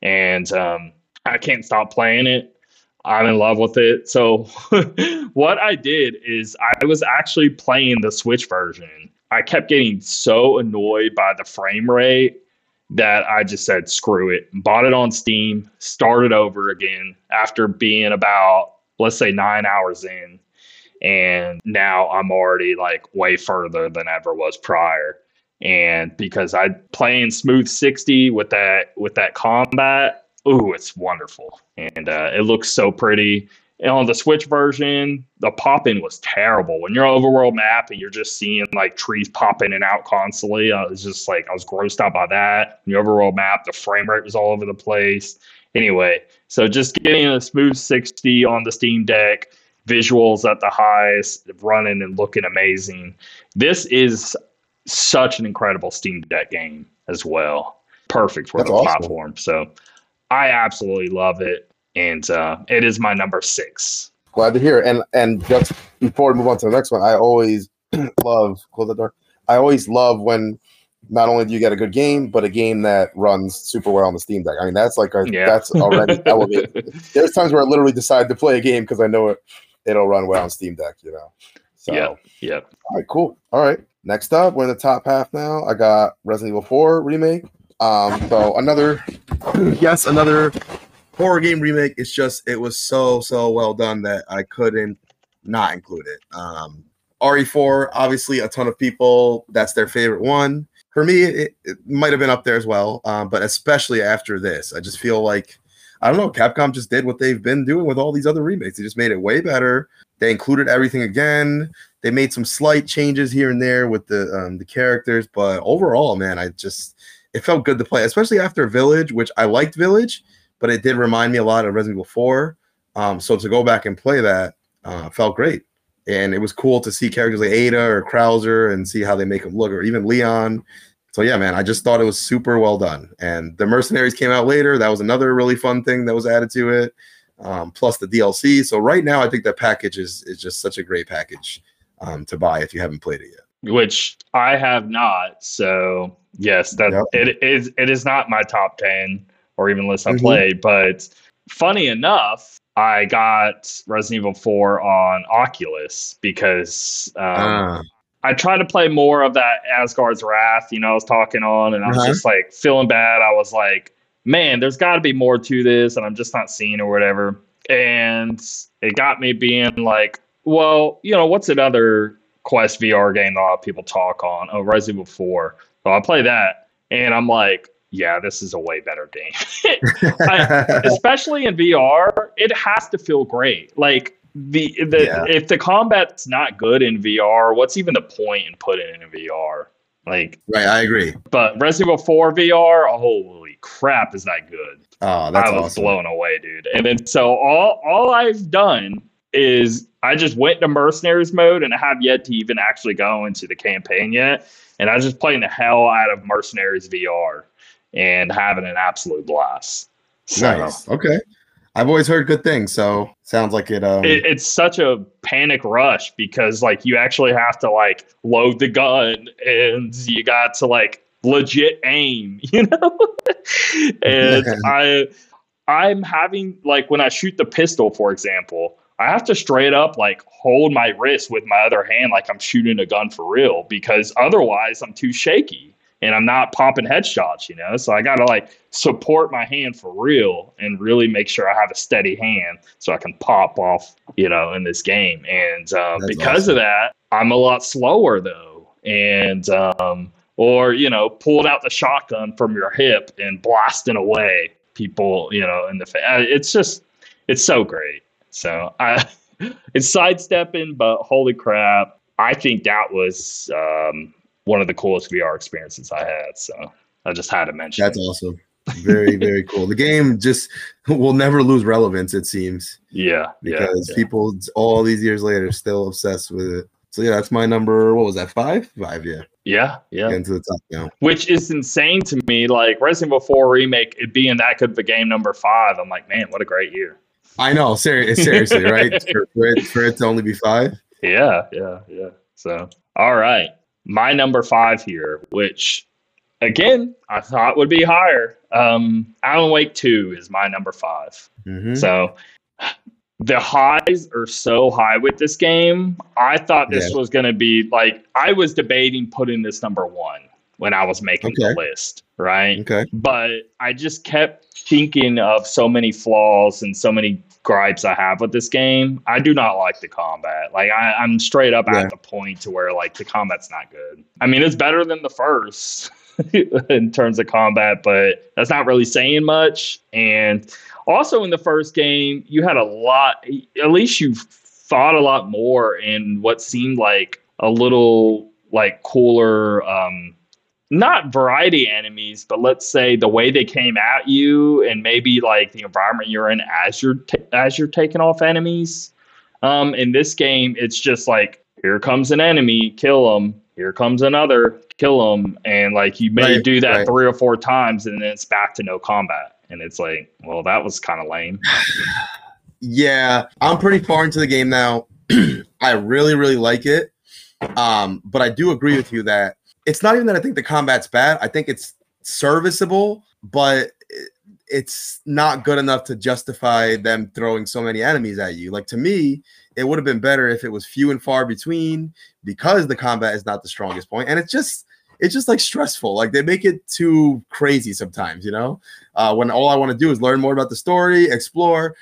And um, I can't stop playing it. I'm in love with it. So what I did is I was actually playing the Switch version. I kept getting so annoyed by the frame rate that I just said, screw it, bought it on Steam, started over again after being about, let's say, nine hours in. And now I'm already like way further than ever was prior. And because I playing smooth 60 with that with that combat, ooh, it's wonderful. And uh, it looks so pretty. And on the Switch version, the popping was terrible. When you're on overworld map and you're just seeing like trees pop in and out constantly, I was just like, I was grossed out by that. The overworld map, the frame rate was all over the place. Anyway, so just getting a smooth 60 on the Steam Deck, visuals at the highest, running and looking amazing. This is such an incredible Steam Deck game as well. Perfect for That's the awesome. platform. So I absolutely love it and uh, it is my number six. Glad to hear. It. And and just before we move on to the next one, I always love close the door. I always love when not only do you get a good game, but a game that runs super well on the Steam Deck. I mean, that's like a, yeah. that's already elevated. There's times where I literally decide to play a game because I know it it'll run well on Steam Deck. You know. So, yeah. Yeah. All right. Cool. All right. Next up, we're in the top half now. I got Resident Evil 4 remake. Um, so another, yes, another horror game remake. It's just it was so so well done that I couldn't not include it. Um, RE4, obviously, a ton of people that's their favorite one. For me, it, it might have been up there as well, um, but especially after this, I just feel like I don't know. Capcom just did what they've been doing with all these other remakes. They just made it way better. They included everything again. They made some slight changes here and there with the um, the characters, but overall, man, I just it felt good to play, especially after Village, which I liked Village but it did remind me a lot of Resident Evil 4. Um, so to go back and play that uh, felt great. And it was cool to see characters like Ada or Krauser and see how they make them look, or even Leon. So yeah, man, I just thought it was super well done. And the Mercenaries came out later. That was another really fun thing that was added to it. Um, plus the DLC. So right now, I think that package is is just such a great package um, to buy if you haven't played it yet. Which I have not. So yes, that yep. it is. It is not my top ten or even list I mm-hmm. played. But funny enough, I got Resident Evil 4 on Oculus because um, uh. I tried to play more of that Asgard's Wrath, you know, I was talking on, and I was uh-huh. just like feeling bad. I was like, man, there's got to be more to this, and I'm just not seeing or whatever. And it got me being like, well, you know, what's another Quest VR game that a lot of people talk on? Oh, Resident Evil 4. So I play that, and I'm like, yeah, this is a way better game. I, especially in VR, it has to feel great. Like the the yeah. if the combat's not good in VR, what's even the point in putting it in VR? Like Right, I agree. But Resident Evil 4 VR, holy crap, is that good. Oh, that's I was awesome. blown away, dude. And then so all all I've done is I just went to mercenaries mode and I have yet to even actually go into the campaign yet. And I was just playing the hell out of mercenaries VR and having an absolute blast. So, nice. Okay. I've always heard good things, so sounds like it, um... it. It's such a panic rush because like you actually have to like load the gun and you got to like legit aim, you know. and I I'm having like when I shoot the pistol, for example, I have to straight up like hold my wrist with my other hand like I'm shooting a gun for real because otherwise I'm too shaky and I'm not popping headshots, you know. So I got to like support my hand for real and really make sure I have a steady hand so I can pop off, you know, in this game. And um, because awesome. of that, I'm a lot slower though, and um, or you know, pulled out the shotgun from your hip and blasting away people, you know, in the face. It's just, it's so great. So I, it's sidestepping, but holy crap, I think that was um, one of the coolest VR experiences I had. So I just had to mention. That's awesome. Very very cool. The game just will never lose relevance. It seems. Yeah. Because yeah, people all these years later still obsessed with it. So yeah, that's my number. What was that? Five? Five. Yeah. Yeah, yeah. Into the top now. Which is insane to me. Like Resident Evil 4 remake, it being that good of a game number five. I'm like, man, what a great year. I know, ser- seriously, right? for, for, it, for it to only be five. Yeah, yeah, yeah. So, all right, my number five here, which again I thought would be higher. Um, Alan Wake Two is my number 5 mm-hmm. So the highs are so high with this game. I thought this yeah. was going to be like I was debating putting this number one when I was making okay. the list, right? Okay. But I just kept thinking of so many flaws and so many gripes I have with this game. I do not like the combat. Like I, am straight up yeah. at the point to where like the combat's not good. I mean, it's better than the first in terms of combat, but that's not really saying much. And also in the first game, you had a lot. At least you thought a lot more in what seemed like a little like cooler um not variety enemies, but let's say the way they came at you and maybe like the environment you're in as you're t- as you're taking off enemies. Um, in this game, it's just like here comes an enemy, kill them. Here comes another, kill them, and like you may right, do that right. three or four times, and then it's back to no combat, and it's like, well, that was kind of lame. yeah, I'm pretty far into the game now. I really, really like it, um, but I do agree with you that it's not even that I think the combat's bad. I think it's serviceable, but it's not good enough to justify them throwing so many enemies at you. Like to me, it would have been better if it was few and far between because the combat is not the strongest point. And it's just it's just like stressful. Like they make it too crazy sometimes, you know. Uh, when all I want to do is learn more about the story, explore.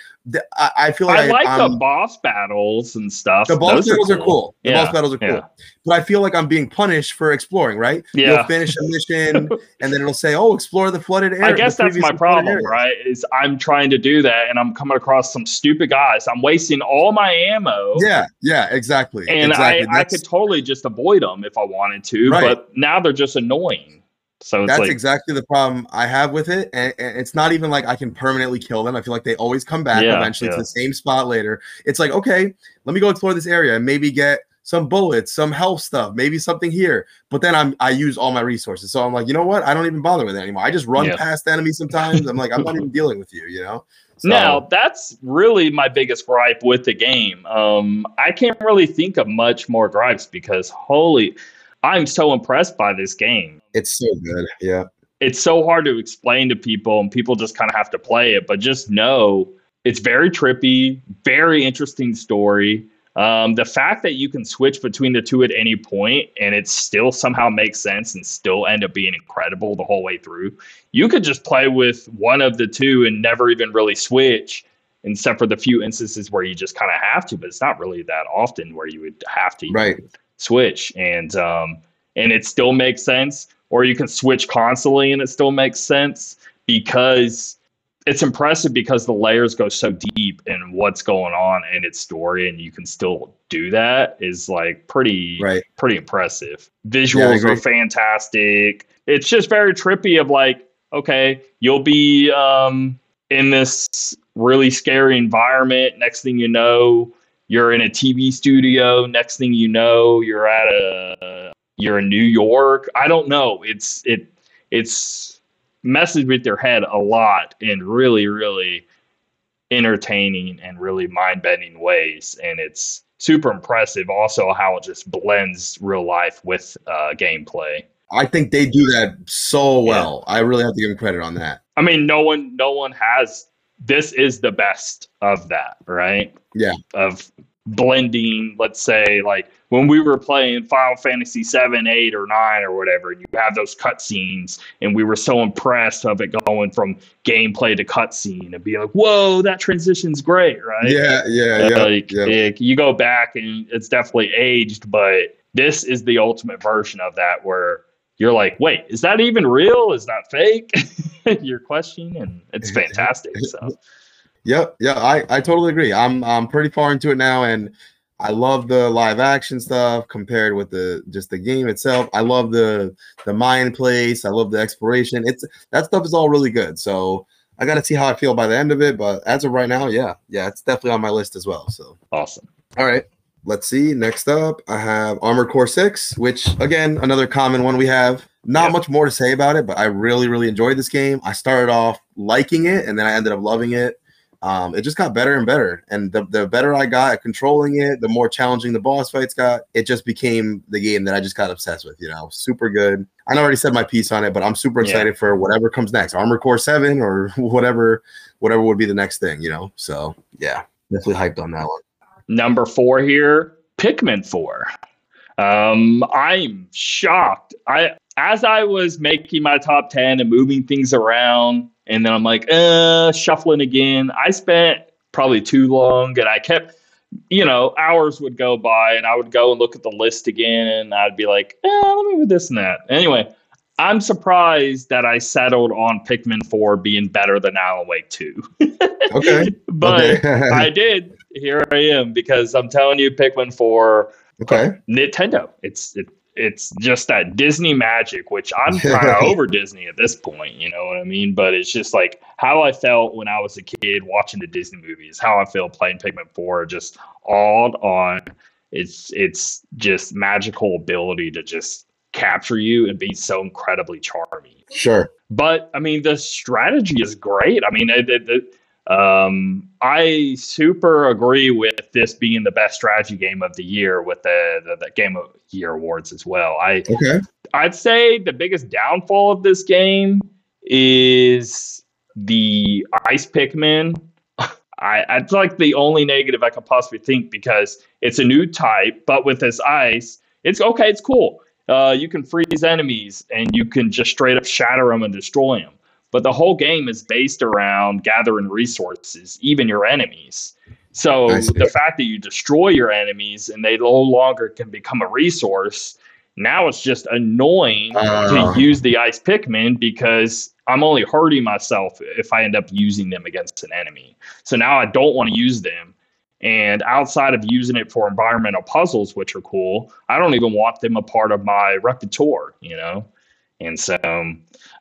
I, I feel like I like I, the um, boss battles and stuff. The boss Those battles are cool. Are cool. The yeah. boss battles are cool. Yeah. But I feel like I'm being punished for exploring. Right? Yeah. You'll finish a mission, and then it'll say, "Oh, explore the flooded area." I guess that's my problem, right? Is I'm trying to do that, and I'm coming across some stupid guys. I'm wasting all my ammo. Yeah. Yeah. Exactly. And exactly. I, I could totally just avoid them if I wanted to, right. but now they're just annoying. So that's like, exactly the problem I have with it. And, and, it's not even like I can permanently kill them. I feel like they always come back yeah, eventually yeah. to the same spot later. It's like, okay, let me go explore this area and maybe get some bullets, some health stuff, maybe something here. But then I'm I use all my resources. So I'm like, you know what? I don't even bother with it anymore. I just run yeah. past enemies sometimes. I'm like, I'm not even dealing with you, you know? So, now that's really my biggest gripe with the game. Um, I can't really think of much more gripes because holy I'm so impressed by this game. It's so good. Yeah. It's so hard to explain to people, and people just kind of have to play it. But just know it's very trippy, very interesting story. Um, the fact that you can switch between the two at any point and it still somehow makes sense and still end up being incredible the whole way through. You could just play with one of the two and never even really switch, except for the few instances where you just kind of have to, but it's not really that often where you would have to. Right switch and um, and it still makes sense or you can switch constantly and it still makes sense because it's impressive because the layers go so deep in what's going on in its story and you can still do that is like pretty right. pretty impressive. Visuals yeah, are fantastic. It's just very trippy of like okay you'll be um, in this really scary environment. Next thing you know you're in a TV studio. Next thing you know, you're at a you're in New York. I don't know. It's it it's messes with your head a lot in really really entertaining and really mind bending ways, and it's super impressive. Also, how it just blends real life with uh, gameplay. I think they do that so well. Yeah. I really have to give them credit on that. I mean, no one no one has this is the best of that, right? Yeah. Of blending, let's say, like when we were playing Final Fantasy 7, 8, or 9 or whatever, you have those cutscenes, and we were so impressed of it going from gameplay to cutscene and be like, whoa, that transition's great, right? Yeah, yeah, yeah. Like, yeah. it- you go back and it's definitely aged, but this is the ultimate version of that where you're like, wait, is that even real? Is that fake? you're questioning, and it's fantastic. So Yep, yeah, I, I totally agree. I'm I'm pretty far into it now, and I love the live action stuff compared with the just the game itself. I love the the mind place. I love the exploration. It's that stuff is all really good. So I got to see how I feel by the end of it. But as of right now, yeah, yeah, it's definitely on my list as well. So awesome. all right, let's see. Next up, I have Armored Core Six, which again another common one we have. Not Yep. much more to say about it, but I really really enjoyed this game. I started off liking it, and then I ended up loving it um, it just got better and better. And the, the better I got at controlling it, the more challenging the boss fights got. It just became the game that I just got obsessed with. You know, super good. I already said my piece on it, but I'm super Yeah. excited for whatever comes next, Armor Core Seven or whatever, whatever would be the next thing. You know, so yeah, definitely hyped on that one. Number four here, Pikmin 4. Um, I'm shocked. I as I was making my top 10 and moving things around, and then I'm like, uh, shuffling again. I spent probably too long and I kept you know, hours would go by and I would go and look at the list again and I'd be like, eh, let me do this and that. Anyway, I'm surprised that I settled on Pikmin 4 being better than Alan Wake 2. Okay. but okay. I did. Here I am because I'm telling you, Pikmin 4, okay. Nintendo. It's it, it's just that Disney magic, which I'm kind of over Disney at this point. You know what I mean? But it's just like how I felt when I was a kid watching the Disney movies. How I feel playing Pikmin 4, just awed on. It's it's just magical ability to just capture you and be so incredibly charming Sure. but I mean, the strategy is great. I mean, it, it, it- um, I super agree with this being the best strategy game of the year with the, the, the Game of Year awards as well. I Okay. I'd say the biggest downfall of this game is the ice Pikmin. I, it's like the only negative I could possibly think because it's a new type, but with this ice, it's okay. It's cool. Uh, you can freeze enemies and you can just straight up shatter them and destroy them. But the whole game is based around gathering resources, even your enemies. So the fact that you destroy your enemies and they no longer can become a resource, now it's just annoying Ah. to use the ice Pikmin because I'm only hurting myself if I end up using them against an enemy. So now I don't want to use them. And outside of using it for environmental puzzles, which are cool, I don't even want them a part of my repertoire, you know? And so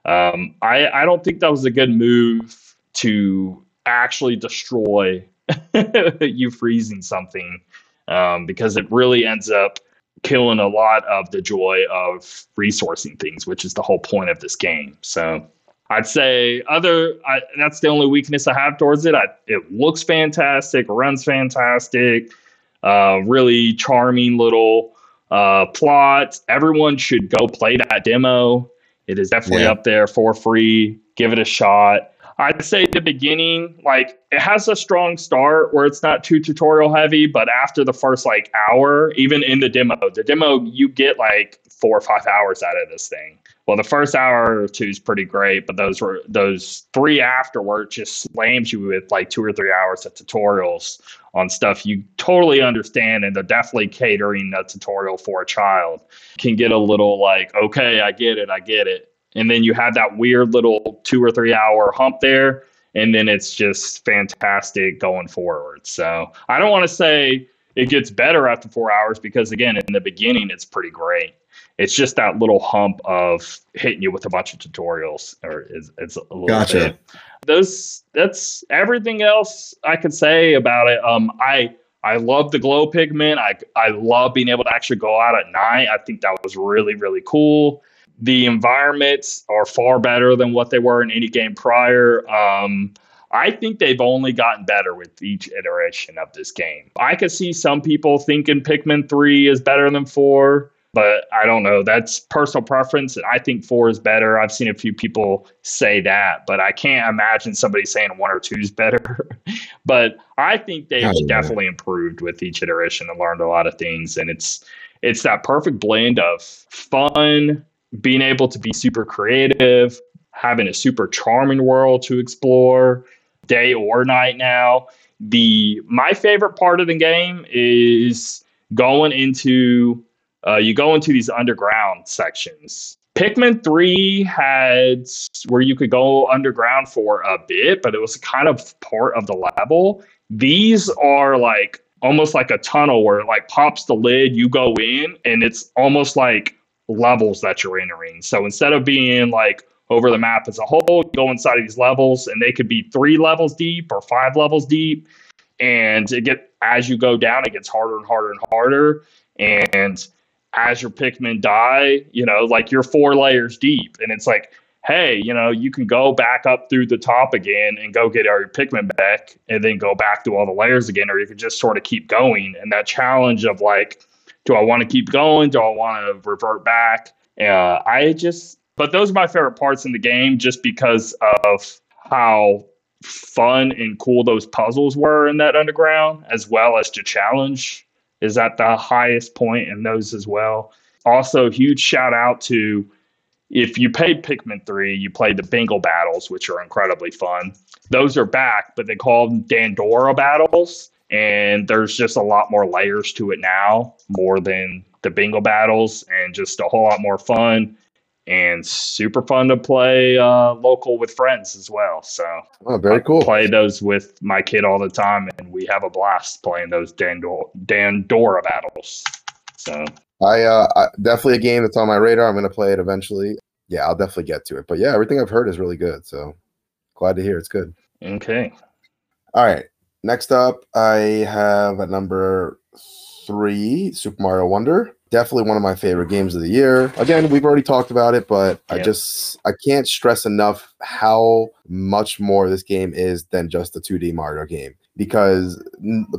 um, I, I don't think that was a good move to actually destroy you freezing something um, because it really ends up killing a lot of the joy of resourcing things, which is the whole point of this game. So I'd say other I, that's the only weakness I have towards it. I, it looks fantastic, runs fantastic, uh, really charming little uh, plot. Everyone should go play that demo. It is definitely Yeah. up there for free. Give it a shot. I'd say the beginning, like it has a strong start where it's not too tutorial heavy, but after the first like hour, even in the demo, the demo you get like four or five hours out of this thing. Well, the first hour or two is pretty great, but those were those three afterward just slams you with like two or three hours of tutorials on stuff you totally understand, and they're definitely catering a tutorial for a child. Can get a little like, okay, I get it, I get it, and then you have that weird little two or three hour hump there, and then it's just fantastic going forward. So I don't want to say it gets better after four hours because again, in the beginning, it's pretty great. It's just that little hump of hitting you with a bunch of tutorials, or it's, it's a little Gotcha. bit. Those that's everything else I can say about it. Um, I I love the glow Pikmin. I I love being able to actually go out at night. I think that was really really cool. The environments are far better than what they were in any game prior. Um, I think they've only gotten better with each iteration of this game. I could see some people thinking Pikmin 3 is better than 4, but I don't know. That's personal preference. And I think four is better. I've seen a few people say that, but I can't imagine somebody saying one or two is better. but I think they've definitely improved with each iteration and learned a lot of things. And it's it's that perfect blend of fun, being able to be super creative, having a super charming world to explore, day or night now. The my favorite part of the game is going into uh, you go into these underground sections. Pikmin 3 had where you could go underground for a bit, but it was kind of part of the level. These are like almost like a tunnel where it like pops the lid, you go in, and it's almost like levels that you're entering. So instead of being like over the map as a whole, you go inside of these levels, and they could be three levels deep or five levels deep. And it get as you go down, it gets harder and harder and harder. And as your Pikmin die, you know, like you're four layers deep, and it's like hey, you know, you can go back up through the top again and go get our Pikmin back and then go back through all the layers again, or you could just sort of keep going. And that challenge of like, do I want to keep going? Do I want to revert back? Uh, I just, but those are my favorite parts in the game just because of how fun and cool those puzzles were in that underground, as well as the challenge is at the highest point in those as well. Also, huge shout out to if you played Pikmin 3, you played the Bingo battles, which are incredibly fun. Those are back, but they call them Dandori battles. And there's just a lot more layers to it now, more than the Bingo battles, and just a whole lot more fun and super fun to play uh, local with friends as well. So, oh, very cool. Play those with my kid all the time, and we have a blast playing those Dandori, Dandori battles. So, I, uh, I, definitely a game that's on my radar. I'm going to play it eventually. Yeah, I'll definitely get to it. But yeah, everything I've heard is really good. So glad to hear it's good. Okay. All right. Next up, I have at number three, Super Mario Wonder. Definitely one of my favorite games of the year. Again, we've already talked about it, but I just I can't stress enough how much more this game is than just a 2D Mario game. Because,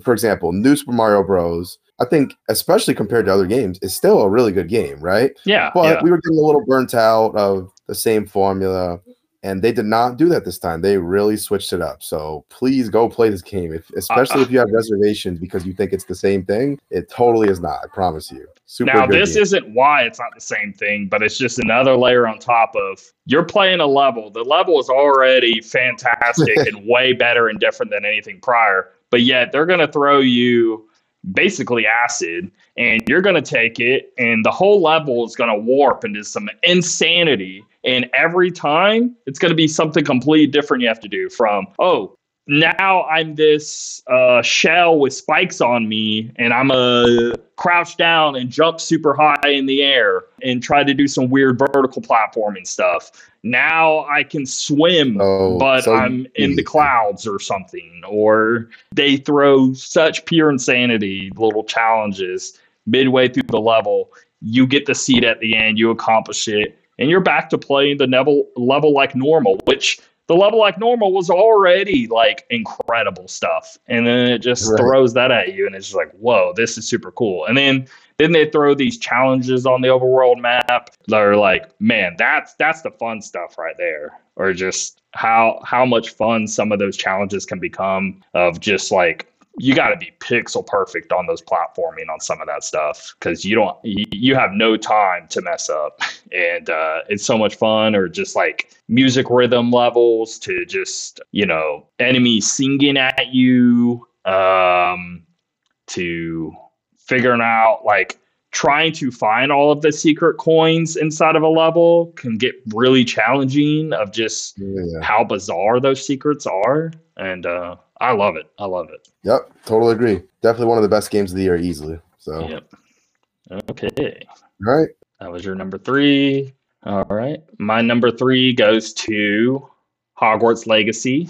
for example, New Super Mario Bros I think, especially compared to other games, is still a really good game, right? Yeah. But yeah. we were getting a little burnt out of the same formula, and they did not do that this time. They really switched it up. So please go play this game, if, especially uh, if you have reservations because you think it's the same thing. It totally is not. I promise you. Super now, this game. isn't why it's not the same thing, but it's just another layer on top of you're playing a level. The level is already fantastic and way better and different than anything prior, but yet they're going to throw you basically acid and you're going to take it and the whole level is going to warp into some insanity. And every time it's going to be something completely different you have to do from oh now I'm this uh, shell with spikes on me, and I'm a crouch down and jump super high in the air and try to do some weird vertical platforming stuff. Now I can swim, oh, but so I'm in the clouds or something. Or they throw such pure insanity little challenges midway through the level. You get the seat at the end, you accomplish it, and you're back to playing the level level like normal, which the level like normal was already like incredible stuff. And then it just right. throws that at you and it's just like whoa this is super cool. And then then they throw these challenges on the overworld map that are like man that's that's the fun stuff right there. Or just how how much fun some of those challenges can become of just like you got to be pixel perfect on those platforming on some of that stuff because you don't you, you, have no time to mess up and uh, it's so much fun or just like music rhythm levels to just you know enemies singing at you um, to figuring out like trying to find all of the secret coins inside of a level can get really challenging of just yeah. how bizarre those secrets are and uh I love it. I love it. Yep, totally agree. Definitely one of the best games of the year, easily. So. Yep. Okay. All right. That was your number three. All right. My number three goes to Hogwarts Legacy.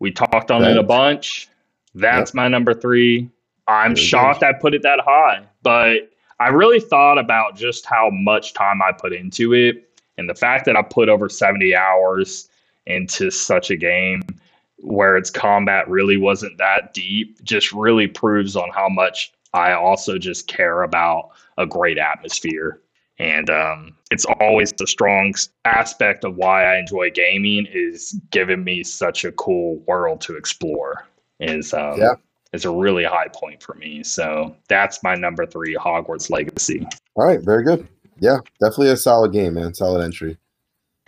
We talked on Thanks. it a bunch. That's yep. my number three. I'm shocked I put it that high, but I really thought about just how much time I put into it and the fact that I put over 70 hours into such a game where its combat really wasn't that deep just really proves on how much I also just care about a great atmosphere. and um, it's always the strong aspect of why I enjoy gaming is giving me such a cool world to explore. Is um, Yeah. is a really high point for me. So that's my number three, Hogwarts Legacy. All right, very good. Yeah, definitely a solid game, man. Solid entry.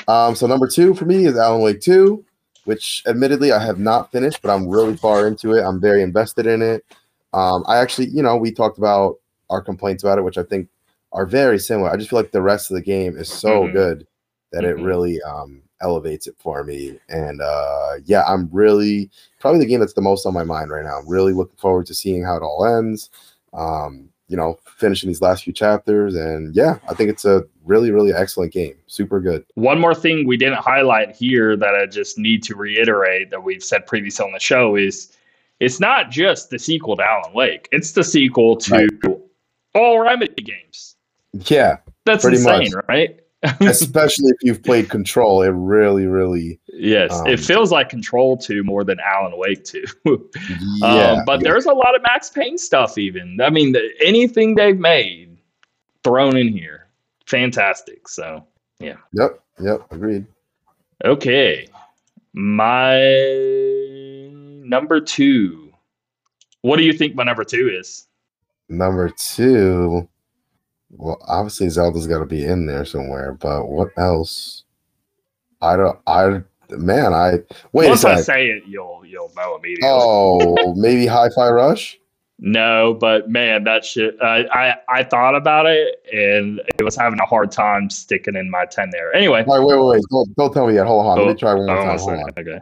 Um, so number two for me is Alan Wake 2, which admittedly I have not finished, but I'm really far into it. I'm very invested in it. Um, I actually, you know, we talked about our complaints about it, which I think are very similar. I just feel like the rest of the game is so Mhm. good that Mhm. it really um, elevates it for me. And uh, yeah, I'm really probably the game that's the most on my mind right now. I'm really looking forward to seeing how it all ends. Um, you know, finishing these last few chapters, and yeah, I think it's a really, really excellent game. Super good. One more thing we didn't highlight here that I just need to reiterate that we've said previously on the show is it's not just the sequel to Alan Wake, it's the sequel to all Remedy games. Yeah, That's Pretty insane, right? especially if you've played Control, it really, really, yes, Um, it feels like Control 2 more than Alan Wake 2. yeah. um, but yeah. there's a lot of Max Payne stuff, even. I mean, the, anything they've made thrown in here, fantastic. So, yeah. Yep, yep, agreed. okay. My number two. What do you think my number two is? Number two, well, obviously Zelda's got to be in there somewhere, but what else? I don't. I man, I wait Once I say it, you'll you'll know immediately. Oh, maybe Hi-Fi Rush. No, but man, that shit. I, I I thought about it, and it was having a hard time sticking in my ten there. Anyway, Wait, wait, wait, wait. Don't, don't tell me yet. Hold on. Let Oh, me try one more oh, time. Hold on. okay.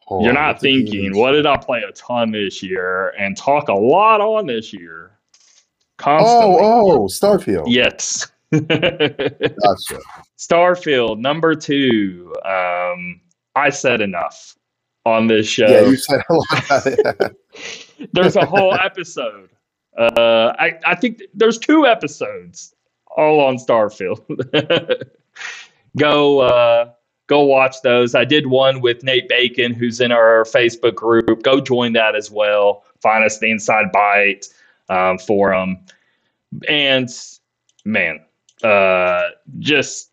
Hold You're on. not thinking, what did I play a ton this year and talk a lot on this year? Oh, Constantly. oh, Starfield. Yes. Gotcha. Starfield, number two. Um, I said enough on this show. Yeah, you said a lot about it. there's a whole episode. Uh, I, I think there's two episodes all on Starfield. go uh, go watch those. I did one with Nate Bacon, who's in our Facebook group. Go join that as well. Find us the Inside Bite um, forum. And man, uh, just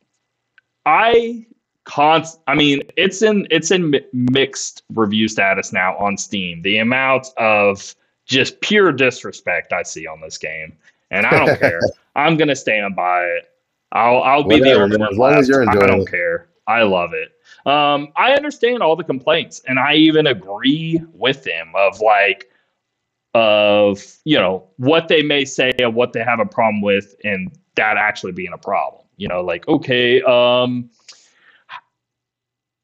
I const. I mean, it's in it's in mi- mixed review status now on Steam. The amount of just pure disrespect I see on this game, and I don't care. I'm gonna stand by it. I'll I'll be the Whatever, only man. one As long as you're enjoying I don't it. care. I love it. Um, I understand all the complaints, and I even agree with them of like of you know what they may say and what they have a problem with, and that actually being a problem. You know, like okay, um,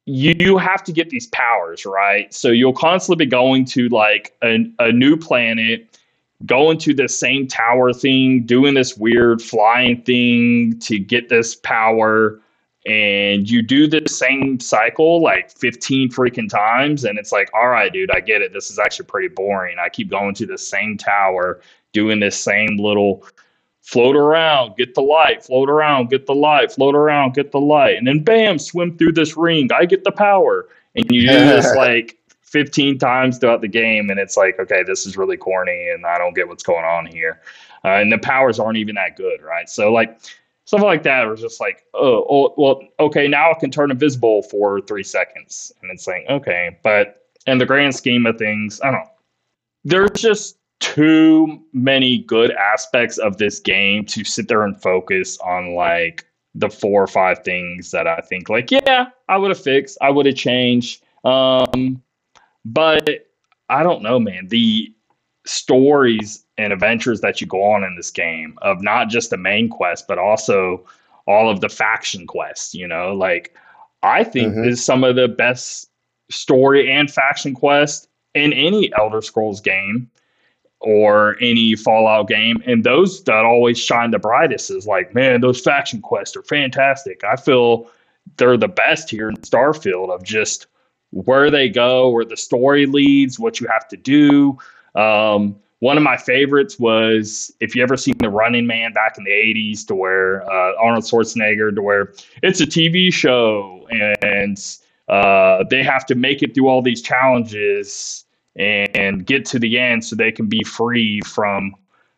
you have to get these powers right, so you'll constantly be going to like a, a new planet, going to the same tower thing, doing this weird flying thing to get this power. And you do the same cycle like 15 freaking times. And it's like, all right, dude, I get it. This is actually pretty boring. I keep going to the same tower, doing this same little float around, get the light, float around, get the light, float around, get the light. And then bam, swim through this ring. I get the power. And you do this like 15 times throughout the game. And it's like, okay, this is really corny and I don't get what's going on here. Uh, and the powers aren't even that good, right? So, like, stuff like that was just like, oh, oh, well, okay, now I can turn invisible for three seconds. And it's like, okay. But in the grand scheme of things, I don't know. There's just too many good aspects of this game to sit there and focus on like the four or five things that I think like, yeah, I would have fixed, I would have changed. Um, but I don't know, man. The stories and adventures that you go on in this game of not just the main quest, but also all of the faction quests, you know, like I think Mhm. is some of the best story and faction quest in any Elder Scrolls game or any Fallout game. And those that always shine the brightest is like, man, those faction quests are fantastic. I feel they're the best here in Starfield of just where they go, where the story leads, what you have to do. Um, one of my favorites was if you ever seen the Running Man back in the '80s, to where uh, Arnold Schwarzenegger, to where it's a TV show and uh, they have to make it through all these challenges and get to the end so they can be free from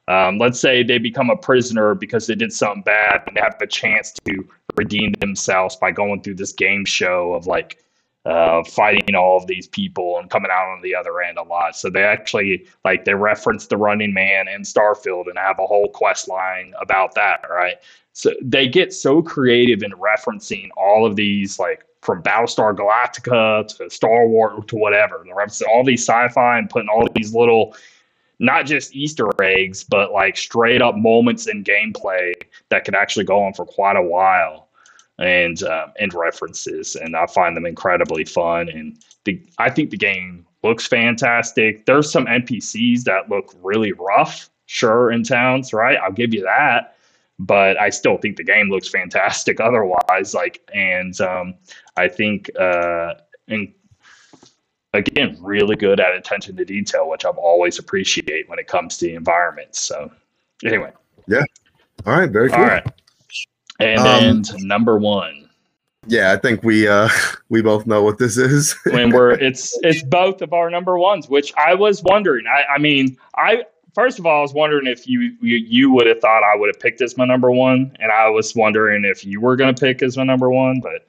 Um, let's say they become a prisoner because they did something bad and they have a chance to redeem themselves by going through this game show of like uh, fighting all of these people and coming out on the other end a lot. So they actually like they reference the Running Man and Starfield and have a whole quest line about that, right? So they get so creative in referencing all of these like from Battlestar Galactica to Star Wars to whatever. All these sci-fi and putting all these little not just Easter eggs, but like straight up moments in gameplay that could actually go on for quite a while and uh, and references, and I find them incredibly fun. And the I think the game looks fantastic. There's some NPCs that look really rough, sure, in towns, right? I'll give you that, but I still think the game looks fantastic. Otherwise, like, and um, I think uh, and again, really good at attention to detail, which I've always appreciate when it comes to the environment. So, anyway, yeah, all right, very cool. All right. And um, then number one. Yeah, I think we uh we both know what this is. when we're it's it's both of our number ones, which I was wondering. I I mean, I first of all, I was wondering if you you, you would have thought I would have picked as my number one, and I was wondering if you were going to pick as my number one, but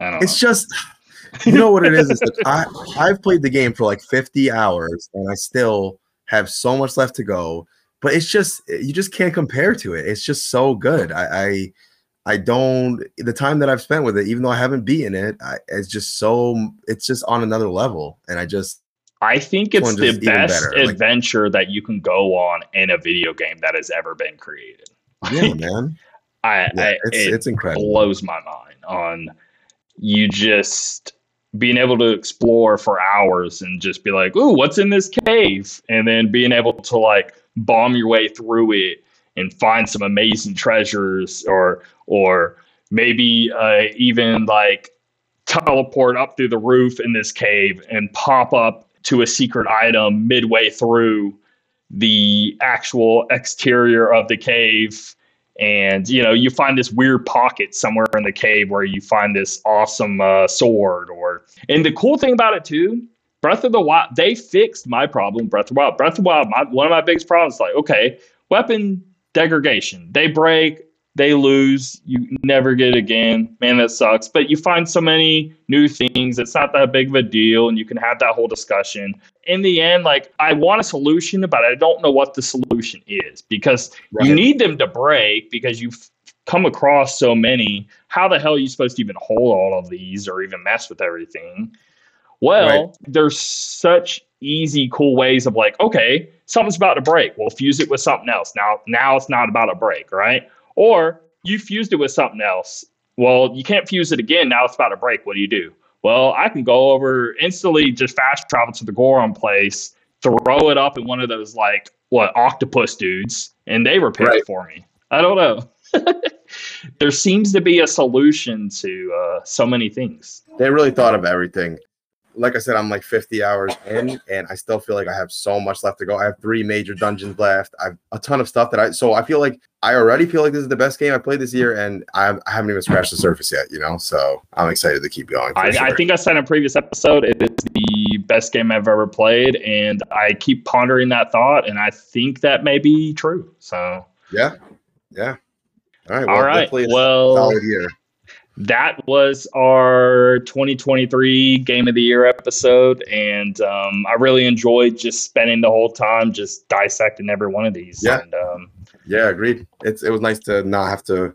I don't. It's know. just you know what it is. is I I've played the game for like fifty hours, and I still have so much left to go. But it's just you just can't compare to it. It's just so good. I, I I don't the time that I've spent with it, even though I haven't beaten it, I, it's just so it's just on another level, and I just I think it's the best adventure that you can go on in a video game that has ever been created. Yeah, man. I, yeah, I it's, it it's incredible. Blows my mind on you just being able to explore for hours and just be like, "Ooh, what's in this cave?" and then being able to like bomb your way through it and find some amazing treasures or or maybe uh, even like teleport up through the roof in this cave and pop up to a secret item midway through the actual exterior of the cave and you know you find this weird pocket somewhere in the cave where you find this awesome uh, sword or and the cool thing about it too breath of the wild they fixed my problem breath of the wild breath of the wild my, one of my biggest problems like okay weapon degradation. They break, they lose, you never get it again. Man, that sucks. But you find so many new things. It's not that big of a deal, and you can have that whole discussion. In the end, like I want a solution, but I don't know what the solution is because right. you need them to break because you've come across so many. How the hell are you supposed to even hold all of these or even mess with everything? Well, right. there's such easy, cool ways of like, okay, something's about to break. We'll fuse it with something else. Now, now it's not about a break, right? Or you fused it with something else. Well, you can't fuse it again. Now it's about to break. What do you do? Well, I can go over instantly, just fast travel to the Goron place, throw it up in one of those like what octopus dudes, and they repair right. it for me. I don't know. there seems to be a solution to uh, so many things. They really thought of everything like I said, I'm like 50 hours in, and I still feel like I have so much left to go. I have three major dungeons left. I've a ton of stuff that I so I feel like I already feel like this is the best game I played this year, and I, I haven't even scratched the surface yet. You know, so I'm excited to keep going. I, sure. I, think I said in a previous episode it is the best game I've ever played, and I keep pondering that thought, and I think that may be true. So yeah, yeah. All right. Well, All right. Well, solid year that was our 2023 game of the year episode and um, i really enjoyed just spending the whole time just dissecting every one of these. Yeah. And, um, yeah agreed. It's it was nice to not have to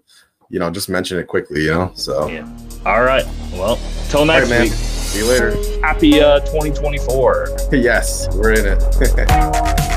you know just mention it quickly you know so. Yeah. All right. Well till next right, week. See you later. Happy uh, 2024 yes we're in it